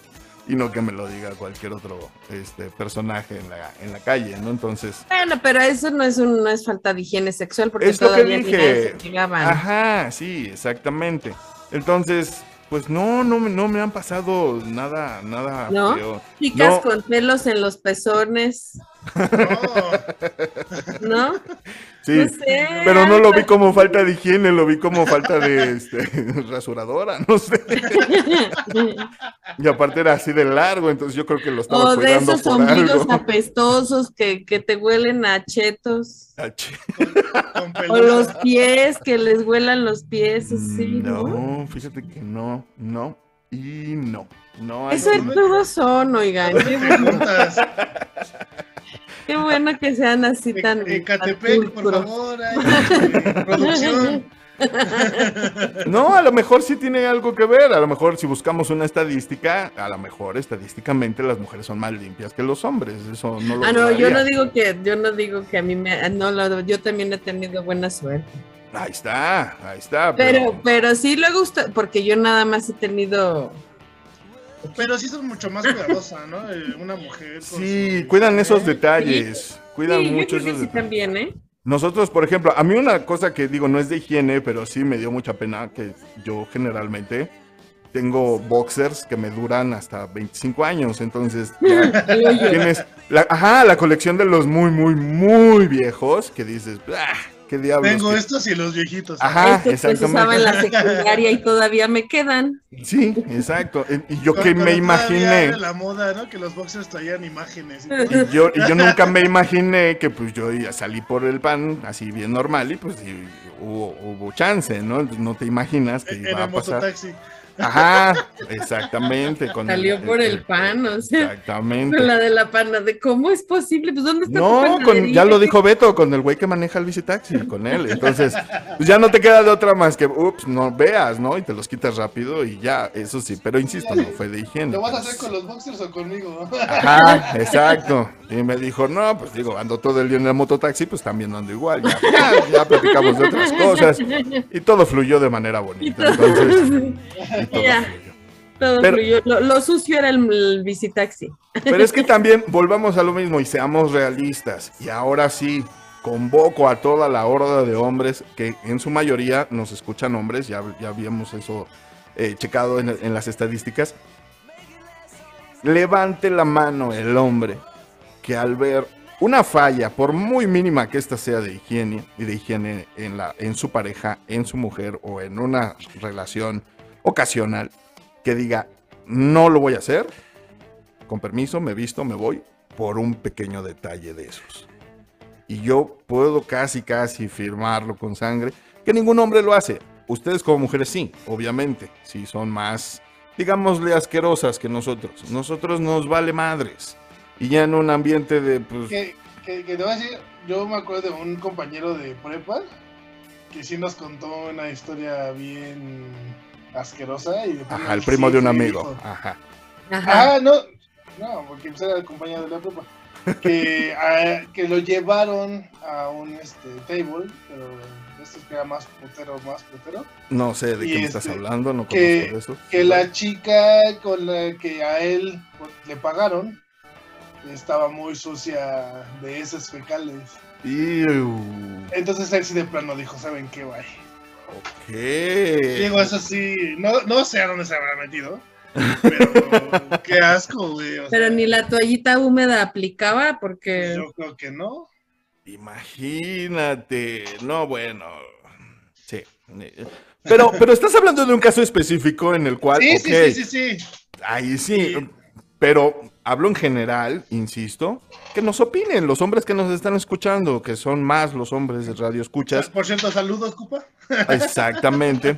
[SPEAKER 1] y no que me lo diga cualquier otro este, personaje en la, en la calle, ¿no? Entonces...
[SPEAKER 2] Bueno, pero eso no es, un, no es falta de higiene sexual porque
[SPEAKER 1] es lo
[SPEAKER 2] todavía
[SPEAKER 1] que dije. Ajá, sí, exactamente. Entonces, pues no, no, no me han pasado nada, nada
[SPEAKER 2] ¿No?
[SPEAKER 1] feo.
[SPEAKER 2] Chicas
[SPEAKER 1] no.
[SPEAKER 2] con pelos en los pezones. No.
[SPEAKER 1] ¿No? Sí,
[SPEAKER 2] No sé,
[SPEAKER 1] pero no lo vi
[SPEAKER 2] Alfred.
[SPEAKER 1] como falta de higiene, lo vi como falta de este, rasuradora, no sé. Y aparte era así de largo, entonces yo creo que lo estaba
[SPEAKER 2] O de esos
[SPEAKER 1] algo.
[SPEAKER 2] apestosos que, que te huelen a chetos.
[SPEAKER 3] Con
[SPEAKER 2] O los pies, que les huelan los pies así, ¿no?
[SPEAKER 1] No, fíjate que no, no y no. No,
[SPEAKER 2] Eso
[SPEAKER 1] no.
[SPEAKER 2] todos son, oigan. Qué bueno, que sean así tan. tan
[SPEAKER 3] Ecatepec, por favor. producción.
[SPEAKER 1] No, a lo mejor sí tiene algo que ver. A lo mejor si buscamos una estadística, a lo mejor estadísticamente las mujeres son más limpias que los hombres. Eso no lo
[SPEAKER 2] Ah, no, yo no digo que, yo no digo que a mí me, no, lo- yo también he tenido buena suerte.
[SPEAKER 1] Ahí está, ahí está.
[SPEAKER 2] Pero, pero sí luego porque yo nada más he tenido,
[SPEAKER 3] Pero sí son mucho más cuidadosa, ¿no? Una mujer. con
[SPEAKER 1] Sí,
[SPEAKER 3] su-
[SPEAKER 1] cuidan esos detalles. Cuidan
[SPEAKER 2] sí, yo
[SPEAKER 1] mucho
[SPEAKER 2] que
[SPEAKER 1] esos
[SPEAKER 2] sí
[SPEAKER 1] detalles.
[SPEAKER 2] también, ¿eh?
[SPEAKER 1] Nosotros, por ejemplo, a mí una cosa que digo no es de higiene, pero sí me dio mucha pena que yo generalmente tengo boxers que me duran hasta 25 años, entonces ya tienes la, ajá, la colección de los muy, muy, muy viejos que dices, "Ah, qué diablos.
[SPEAKER 3] Tengo
[SPEAKER 1] que-".
[SPEAKER 3] estos y los viejitos.
[SPEAKER 1] Ajá,
[SPEAKER 2] Estos que se en
[SPEAKER 1] exactamente.
[SPEAKER 2] la secundaria y todavía me quedan.
[SPEAKER 1] Sí, exacto. Y yo
[SPEAKER 3] Cu-
[SPEAKER 1] que
[SPEAKER 3] cuando
[SPEAKER 1] me imaginé,
[SPEAKER 3] era la moda, ¿no? Que los boxers traían imágenes. y
[SPEAKER 1] y yo, y yo nunca me imaginé que pues yo salí por el pan así bien normal y pues y hubo, hubo chance, ¿no? No te imaginas que
[SPEAKER 3] En
[SPEAKER 1] iba a
[SPEAKER 3] el
[SPEAKER 1] pasar.
[SPEAKER 3] mototaxi.
[SPEAKER 1] Ajá, exactamente. Con
[SPEAKER 2] Salió por el pan, o sea,
[SPEAKER 1] Exactamente.
[SPEAKER 2] con la de la pana, de cómo es posible, pues ¿dónde está tu
[SPEAKER 1] No, con,
[SPEAKER 2] panadería?
[SPEAKER 1] ya lo dijo Beto, con el güey que maneja el visitaxi, con él. Entonces, pues ya no te queda de otra más que, ups, no veas, ¿no? Y te los quitas rápido y ya, eso sí. Pero insisto, no fue de higiene.
[SPEAKER 3] ¿Lo vas a
[SPEAKER 1] pero
[SPEAKER 3] hacer con los boxers o conmigo?
[SPEAKER 1] Ajá, exacto. Y me dijo, no, pues digo, ando todo el día en el mototaxi, pues también ando igual. Ya, ya, ya platicamos de otras cosas. Y todo fluyó de manera bonita. Entonces, y todo
[SPEAKER 2] Ya.
[SPEAKER 1] fluyó.
[SPEAKER 2] Todo
[SPEAKER 1] Pero-
[SPEAKER 2] fluyó. Lo, lo sucio era el, el visitaxi.
[SPEAKER 1] Pero es que también volvamos a lo mismo y seamos realistas. Y ahora sí, convoco a toda la horda de hombres que en su mayoría nos escuchan hombres, ya, ya habíamos eso eh, checado en, en las estadísticas. Levante la mano el hombre que al ver una falla, por muy mínima que ésta sea de higiene y de higiene en, la, en su pareja, en su mujer o en una relación ocasional, que diga, no lo voy a hacer, con permiso, me visto, me voy, por un pequeño detalle de esos. Y yo puedo casi, casi firmarlo con sangre, que ningún hombre lo hace. Ustedes como mujeres sí, obviamente, sí son más, digámosle, asquerosas que nosotros. Nosotros nos vale madres. Y ya en un ambiente de, pues,
[SPEAKER 3] que, que, te voy a decir, yo me acuerdo de un compañero de prepa que sí nos contó una historia bien asquerosa. Y después
[SPEAKER 1] ajá, el primo
[SPEAKER 3] sí,
[SPEAKER 1] de un amigo. Ajá.
[SPEAKER 2] Ajá.
[SPEAKER 3] Ah, no, no, porque pues era el compañero de la prepa. Que, ah, que lo llevaron a un este, table, pero este que era más putero, más putero.
[SPEAKER 1] No sé de
[SPEAKER 3] Y
[SPEAKER 1] qué me
[SPEAKER 3] este,
[SPEAKER 1] estás hablando, no conozco
[SPEAKER 3] que-
[SPEAKER 1] de eso.
[SPEAKER 3] Que la chica con la que a él pues, le pagaron estaba muy sucia de heces fecales.
[SPEAKER 1] Iu,
[SPEAKER 3] Entonces él sí de plano dijo, ¿saben qué, güey?
[SPEAKER 1] Ok.
[SPEAKER 3] Digo, eso sí, no, no sé a dónde se habrá metido. Pero qué asco, güey. o
[SPEAKER 2] Pero
[SPEAKER 3] sea,
[SPEAKER 2] ni la toallita húmeda aplicaba porque...
[SPEAKER 3] Yo creo que no.
[SPEAKER 1] Imagínate. No, bueno. Sí. Pero, pero estás hablando de un caso específico en el cual,
[SPEAKER 3] Sí, sí, sí, sí, sí.
[SPEAKER 1] ahí sí,
[SPEAKER 3] Sí.
[SPEAKER 1] Pero hablo en general, insisto, que nos opinen los hombres que nos están escuchando, que son más los hombres de radio escuchas.
[SPEAKER 3] Por cierto, saludos, Cupa.
[SPEAKER 1] Exactamente.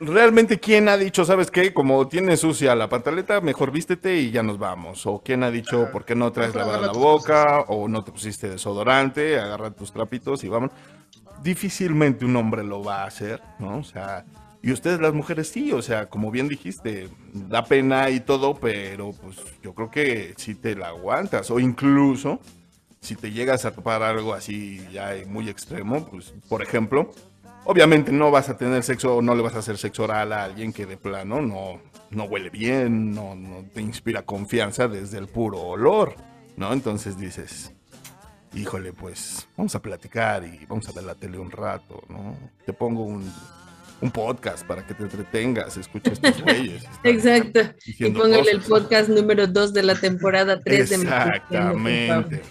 [SPEAKER 1] Realmente, ¿quién ha dicho, sabes qué? Como tienes sucia la pantaleta, mejor vístete y ya nos vamos. O quién ha dicho,
[SPEAKER 3] Ajá.
[SPEAKER 1] ¿por qué no traes lavada la boca? O no te pusiste desodorante, agarra tus trapitos y vamos. Difícilmente un hombre lo va a hacer, ¿no? O sea, y ustedes las mujeres sí, o sea, como bien dijiste, da pena y todo, pero pues yo creo que si te la aguantas. O incluso, si te llegas a topar algo así ya muy extremo, pues, por ejemplo, Obviamente no vas a tener sexo no le vas a hacer sexo oral a alguien que de plano no, no huele bien, no, no te inspira confianza desde el puro olor, ¿no? Entonces dices, híjole, pues vamos a platicar y vamos a ver la tele un rato, ¿no? Te pongo un, un podcast para que te entretengas, escuches tus güeyes.
[SPEAKER 2] Exacto. Y póngale el podcast número 2 de la temporada 3 de.
[SPEAKER 1] Exactamente.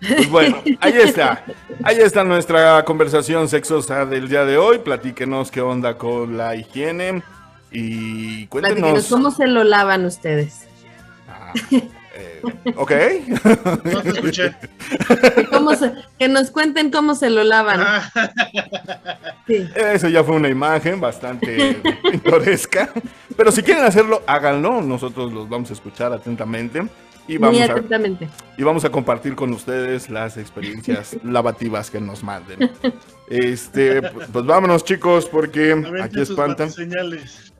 [SPEAKER 1] Pues bueno, ahí está. Ahí está nuestra conversación sexosa del día de hoy. Platíquenos qué onda con la higiene y
[SPEAKER 2] Platíquenos
[SPEAKER 1] cuéntenos.
[SPEAKER 2] cómo se lo lavan ustedes.
[SPEAKER 1] Ah, eh, ok.
[SPEAKER 3] No te escuché.
[SPEAKER 2] Que, cómo se- que nos cuenten cómo se lo lavan.
[SPEAKER 3] Ah,
[SPEAKER 2] Sí.
[SPEAKER 1] Eso ya fue una imagen bastante pintoresca. Pero si quieren hacerlo, háganlo. Nosotros los vamos a escuchar atentamente. Y vamos,
[SPEAKER 2] Muy
[SPEAKER 1] a,
[SPEAKER 2] atentamente.
[SPEAKER 1] y vamos a compartir con ustedes las experiencias lavativas que nos manden. Este, pues, pues vámonos chicos, porque aquí espantan.
[SPEAKER 3] señales.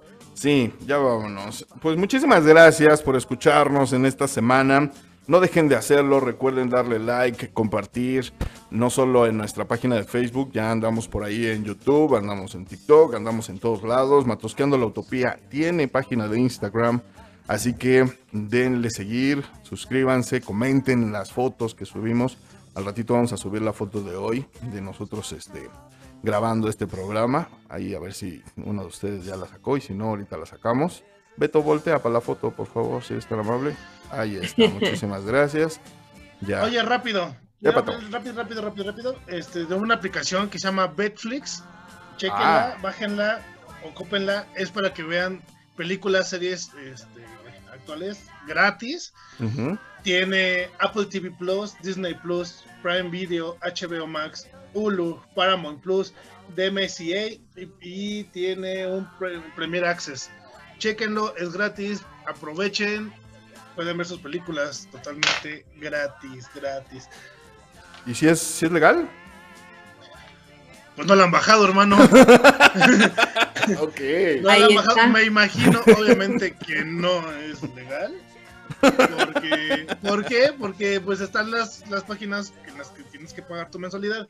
[SPEAKER 1] Sí, ya vámonos. Pues muchísimas gracias por escucharnos en esta semana. No dejen de hacerlo, recuerden darle like, compartir, no solo en nuestra página de Facebook, ya andamos por ahí en YouTube, andamos en TikTok, andamos en todos lados. Matosqueando la Utopía tiene página de Instagram, así que denle seguir, suscríbanse, comenten las fotos que subimos. Al ratito vamos a subir la foto de hoy, de nosotros este, grabando este programa. Ahí a ver si uno de ustedes ya la sacó y si no, ahorita la sacamos. Beto, voltea para la foto, por favor, si es tan amable. Ahí está, muchísimas gracias. Ya.
[SPEAKER 3] Oye, rápido.
[SPEAKER 1] Ya,
[SPEAKER 3] rápido, rápido, rápido, rápido. Este, de una aplicación que se llama Betflix. Chequenla,
[SPEAKER 1] Ah.
[SPEAKER 3] bájenla, ocúpenla. Es para que vean películas, series este, actuales gratis. Tiene Apple TV Plus, Disney Plus, Prime Video, HBO Max, Hulu, Paramount Plus, DMCA y, y tiene un pre- Premier Access. Chequenlo, es gratis, aprovechen, pueden ver sus películas totalmente gratis, gratis.
[SPEAKER 1] ¿Y si es, si es legal?
[SPEAKER 3] Pues no la han bajado, hermano.
[SPEAKER 1] Ok.
[SPEAKER 3] No
[SPEAKER 2] Ahí
[SPEAKER 3] la han
[SPEAKER 2] está.
[SPEAKER 3] bajado. Me imagino, obviamente, que no es legal. Porque, ¿Por qué? Porque pues están las, las páginas en las que tienes que pagar tu mensualidad.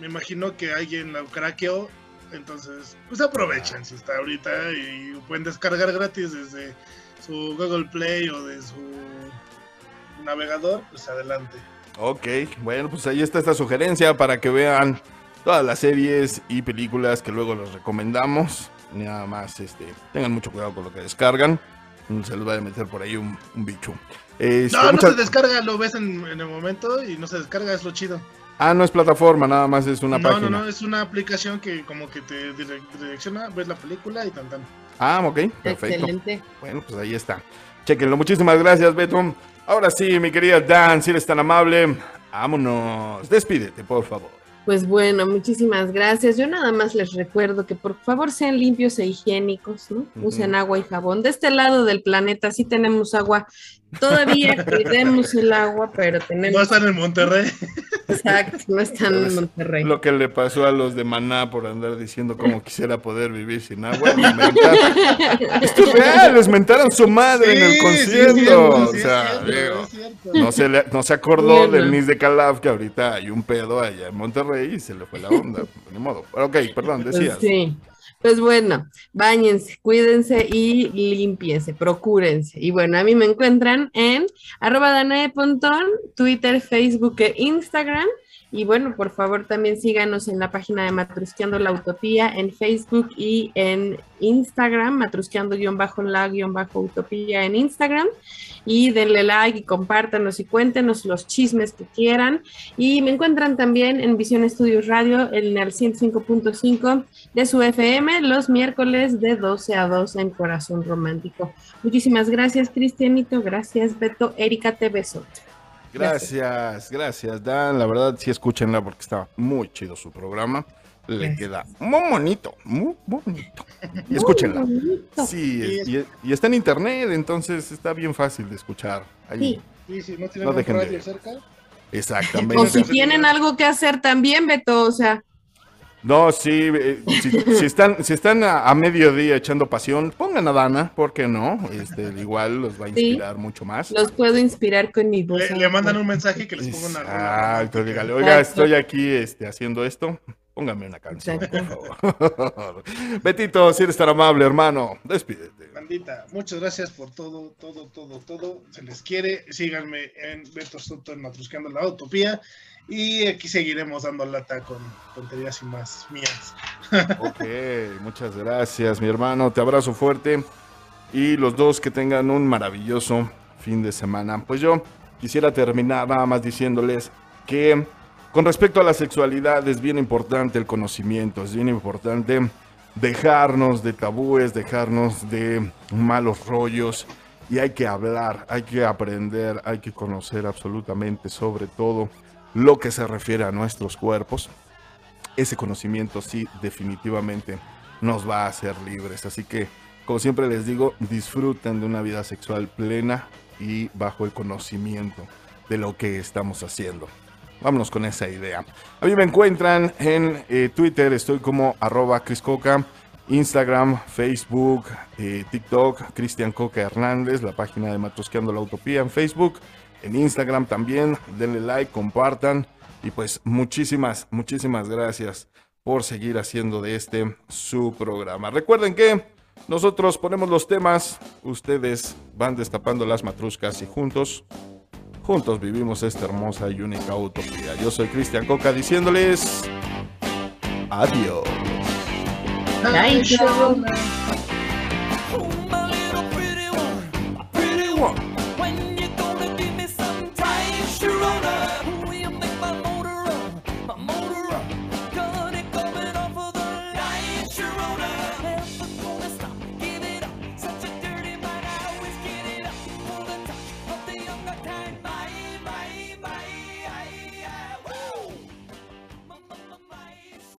[SPEAKER 3] Me imagino que alguien la craqueó. Entonces, pues aprovechen si está ahorita y pueden descargar gratis desde su Google Play o de su navegador, pues adelante.
[SPEAKER 1] Ok, bueno, pues ahí está esta sugerencia para que vean todas las series y películas que luego les recomendamos. Nada más, este, tengan mucho cuidado con lo que descargan. Se les va a meter por ahí un, un bicho. Este,
[SPEAKER 3] No, no se descarga, lo ves en, en el momento y no se descarga, es lo chido.
[SPEAKER 1] Ah, no es plataforma, nada más es una
[SPEAKER 3] no,
[SPEAKER 1] página.
[SPEAKER 3] no, no, es una aplicación que como que te dire- direcciona, ves la película y tan tan.
[SPEAKER 1] Ah, ok, perfecto.
[SPEAKER 2] Excelente.
[SPEAKER 1] Bueno, pues ahí está. Chequenlo. Muchísimas gracias, Beto. Ahora sí, mi querida Dan, si eres tan amable, vámonos. Despídete, por favor.
[SPEAKER 2] Pues bueno, muchísimas gracias. Yo nada más les recuerdo que por favor sean limpios e higiénicos, ¿no? Usen agua y jabón. De este lado del planeta sí tenemos agua. Todavía cuidemos el agua, pero
[SPEAKER 3] No
[SPEAKER 2] tenemos...
[SPEAKER 3] están en Monterrey.
[SPEAKER 2] Exacto, no están en Monterrey.
[SPEAKER 1] Lo que le pasó a los de Maná por andar diciendo cómo quisiera poder vivir sin agua. Esto es real, les mentaron su madre en el concierto.
[SPEAKER 3] sí, sí,
[SPEAKER 1] o sea, digo, no se, le- no se acordó del Miss de Calaf que ahorita hay un pedo allá en Monterrey y se le fue la onda. Ni modo. Ok, perdón, decías.
[SPEAKER 2] Pues sí. Pues bueno, bañense, cuídense y limpiense, procúrense. Y bueno, a mí me encuentran en arroba Twitter, Facebook e Instagram. Y bueno, por favor también síganos en la página de Matrusqueando la Utopía en Facebook y en Instagram, matrusqueando-la-utopía en Instagram. Y denle like y compártanos y cuéntenos los chismes que quieran. Y me encuentran también en Visión Estudios Radio en el 105.5 de su FM los miércoles de 12 a 2 en Corazón Romántico. Muchísimas gracias, Cristianito. Gracias, Beto. Erika, te beso.
[SPEAKER 1] Gracias, gracias, Dan. La verdad, sí escúchenla porque está muy chido su programa. Le
[SPEAKER 2] Gracias.
[SPEAKER 1] queda muy bonito, muy bonito. Y escúchenla.
[SPEAKER 2] bonito.
[SPEAKER 1] Sí, es- y, y está en internet, entonces está bien fácil de escuchar. Ahí.
[SPEAKER 2] Sí.
[SPEAKER 3] Sí, sí, no tienen
[SPEAKER 1] No de-
[SPEAKER 3] radio cerca.
[SPEAKER 1] Exactamente.
[SPEAKER 2] O si tienen algo que hacer también, Beto, o sea,
[SPEAKER 1] No, sí, eh, si, si están, si están a, a mediodía echando pasión, pongan a Dana, ¿por qué no? Este, igual los va a
[SPEAKER 2] Sí.
[SPEAKER 1] inspirar mucho más.
[SPEAKER 2] los puedo inspirar con mi voz.
[SPEAKER 3] Le, le mandan un mensaje que les ponga una rola romántica.
[SPEAKER 1] dígale, oiga,
[SPEAKER 2] Exacto.
[SPEAKER 1] estoy aquí este, haciendo esto, póngame una canción,
[SPEAKER 2] Exacto.
[SPEAKER 1] por favor. Betito, si eres tan amable, hermano, despídete.
[SPEAKER 3] Bandita, muchas gracias por todo, todo, todo, todo. Se les quiere. Síganme en Beto Soto en Matrusqueando la Utopía. Y aquí seguiremos dando lata con tonterías y más mías.
[SPEAKER 1] Ok, muchas gracias, mi hermano, te abrazo fuerte y los dos que tengan un maravilloso fin de semana. Pues yo quisiera terminar nada más diciéndoles, que con respecto a la sexualidad es bien importante el conocimiento, es bien importante dejarnos de tabúes, dejarnos de malos rollos y hay que hablar, hay que aprender, hay que conocer absolutamente sobre todo lo que se refiere a nuestros cuerpos. Ese conocimiento sí definitivamente nos va a hacer libres. Así que, como siempre les digo, disfruten de una vida sexual plena y bajo el conocimiento de lo que estamos haciendo. Vámonos con esa idea. A mí me encuentran en eh, Twitter, estoy como arroba Coca, Instagram, Facebook, eh, TikTok, Cristian Coca Hernández, la página de Matrosqueando la Utopía en Facebook, en Instagram también, denle like, compartan y pues muchísimas, muchísimas gracias por seguir haciendo de este su programa. Recuerden que nosotros ponemos los temas, ustedes van destapando las matruscas y juntos Juntos vivimos esta hermosa y única utopía. Yo soy Cristian Coca diciéndoles adiós.
[SPEAKER 2] Adiós.